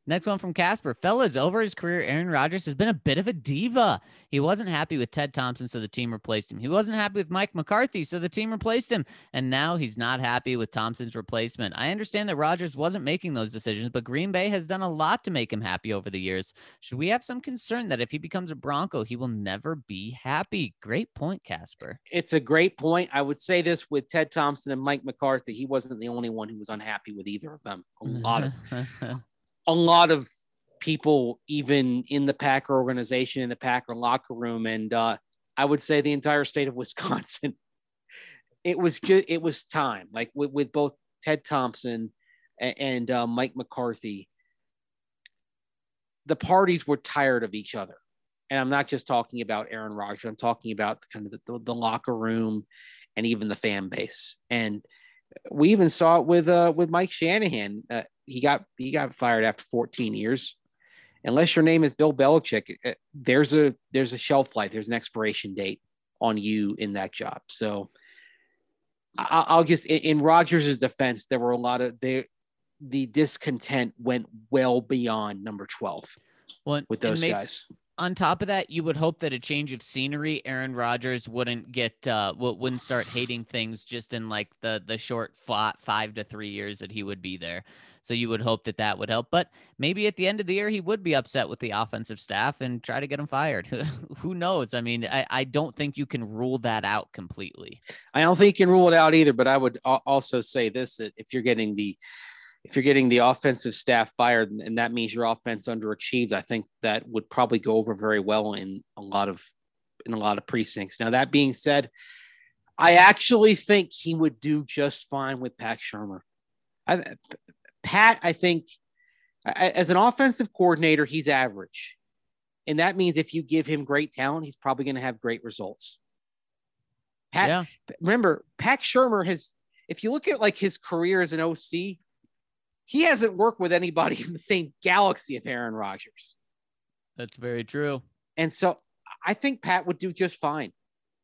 A: Next one from Casper. Fellas, over his career, Aaron Rodgers has been a bit of a diva. He wasn't happy with Ted Thompson, so the team replaced him. He wasn't happy with Mike McCarthy, so the team replaced him. And now he's not happy with Thompson's replacement. I understand that Rodgers wasn't making those decisions, but Green Bay has done a lot to make him happy over the years. Should we have some concern that if he becomes a Bronco, he will never be happy? Great point, Casper.
C: It's a great point. I would say this with Ted Thompson and Mike McCarthy. He wasn't the only one who was unhappy with either of them. A lot of a lot of people, even in the Packer organization, in the Packer locker room, and uh, I would say the entire state of Wisconsin. It was just it was time, like with, with both Ted Thompson and, and uh, Mike McCarthy. the parties were tired of each other. And I'm not just talking about Aaron Rodgers. I'm talking about kind of the, the locker room and even the fan base. And we even saw it with uh, with Mike Shanahan. Uh, he got he got fired after 14 years. Unless your name is Bill Belichick, uh, there's a there's a shelf life. There's an expiration date on you in that job. So I'll just in, in Rodgers' defense, there were a lot of there. The discontent went well beyond number 12 well, with those Mace, guys
A: on top of that, you would hope that a change of scenery, Aaron Rodgers wouldn't get uh wouldn't start hating things just in like the the short five to three years that he would be there. So you would hope that that would help. But maybe at the end of the year, he would be upset with the offensive staff and try to get him fired. Who knows? I mean, I, I don't think you can rule that out completely.
C: I don't think you can rule it out either. But I would also say this: that if you're getting the if you're getting the offensive staff fired and that means your offense underachieved, I think that would probably go over very well in a lot of in a lot of precincts. Now that being said, I actually think he would do just fine with Pat Shurmur. I, Pat, I think as an offensive coordinator, he's average. And that means if you give him great talent, he's probably going to have great results. Pat, yeah. remember, Pat Shurmur has, if you look at like his career as an OC, he hasn't worked with anybody in the same galaxy of Aaron Rodgers.
A: That's very true.
C: And so I think Pat would do just fine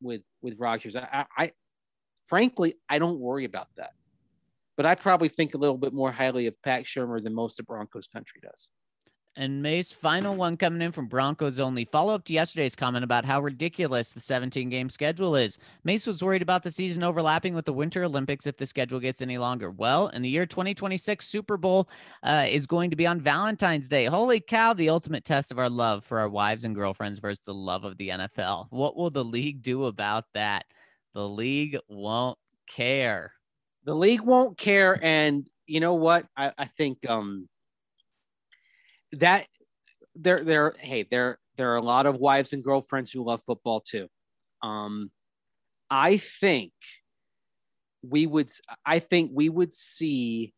C: with with Rodgers. I, I frankly I don't worry about that. But I probably think a little bit more highly of Pat Shurmur than most of Broncos country does.
A: And Mace, final one coming in from Broncos only. Follow up to yesterday's comment about how ridiculous the 17 game schedule is. Mace was worried about the season overlapping with the Winter Olympics if the schedule gets any longer. Well, in the year 2026, Super Bowl uh, is going to be on Valentine's Day. Holy cow, the ultimate test of our love for our wives and girlfriends versus the love of the NFL. What will the league do about that? The league won't care.
C: The league won't care. And you know what? I, I think um, that there there hey there there are a lot of wives and girlfriends who love football too. Um i think we would i think we would see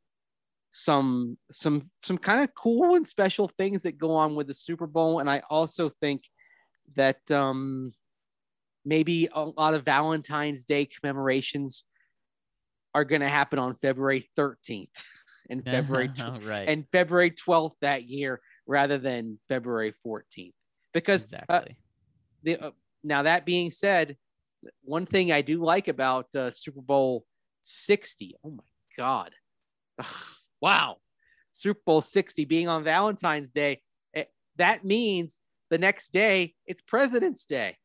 C: some some some kind of cool and special things that go on with the super bowl. And i also think that um maybe a lot of valentine's day commemorations are going to happen on february 13th and February
A: right.
C: and February 12th that year rather than February 14th. Because uh, exactly. Uh, the uh, now that being said, one thing I do like about uh, Super Bowl 60. Oh my god. wow. Super Bowl 60 being on Valentine's Day, it, eh, that means the next day it's President's Day.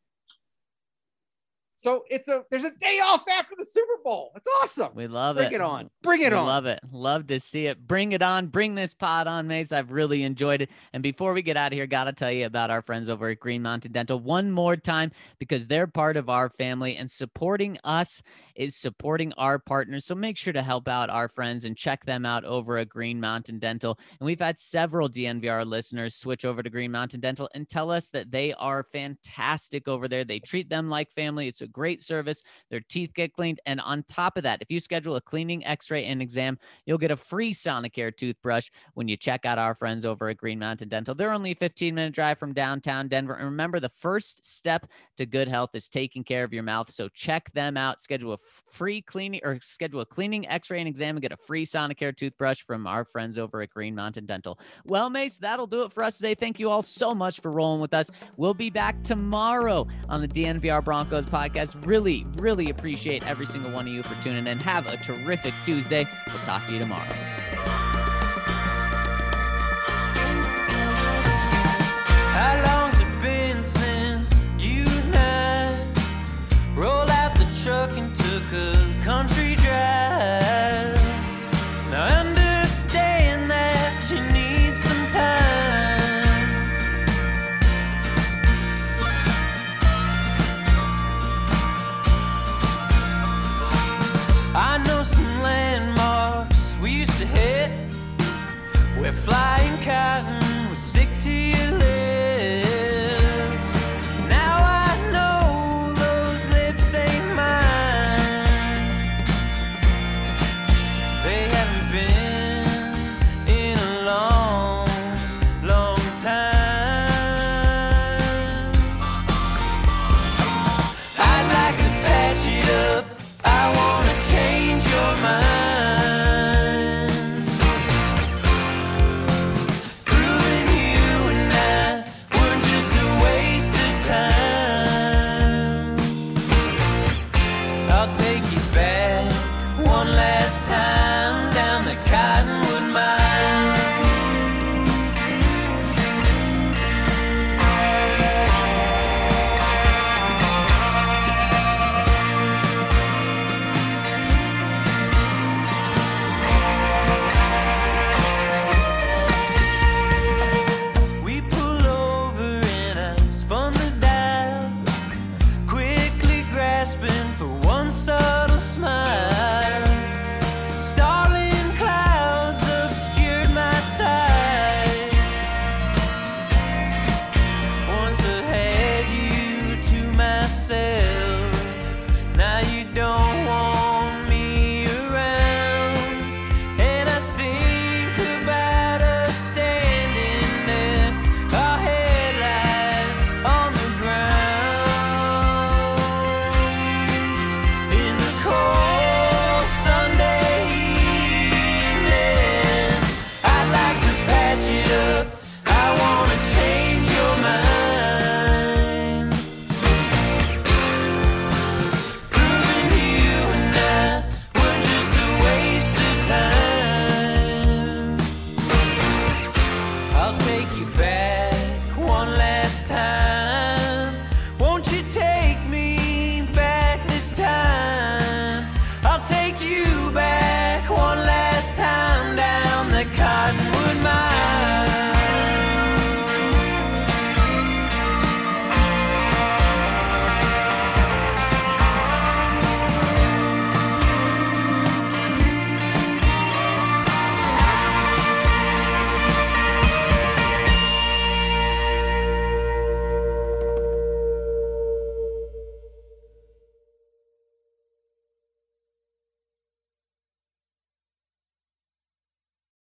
C: So it's a there's a day off after the Super Bowl. It's awesome.
A: We love
C: Bring
A: it.
C: Bring it on. Bring it
A: we
C: on.
A: Love it. Love to see it. Bring it on. Bring this pod on, mates. I've really enjoyed it. And before we get out of here, gotta tell you about our friends over at Green Mountain Dental one more time because they're part of our family and supporting us is supporting our partners. So make sure to help out our friends and check them out over at Green Mountain Dental. And we've had several DNVR listeners switch over to Green Mountain Dental and tell us that they are fantastic over there. They treat them like family. It's a great service. Their teeth get cleaned. And on top of that, if you schedule a cleaning, x ray, and exam, you'll get a free Sonicare toothbrush when you check out our friends over at Green Mountain Dental. They're only a 15 minute drive from downtown Denver. And remember, the first step to good health is taking care of your mouth. So check them out. Schedule a free cleaning or schedule a cleaning, x ray, and exam and get a free Sonicare toothbrush from our friends over at Green Mountain Dental. Well, Mace, that'll do it for us today. Thank you all so much for rolling with us. We'll be back tomorrow on the DNVR Broncos podcast. Guys, really, really appreciate every single one of you for tuning in. Have a terrific Tuesday. We'll talk to you tomorrow.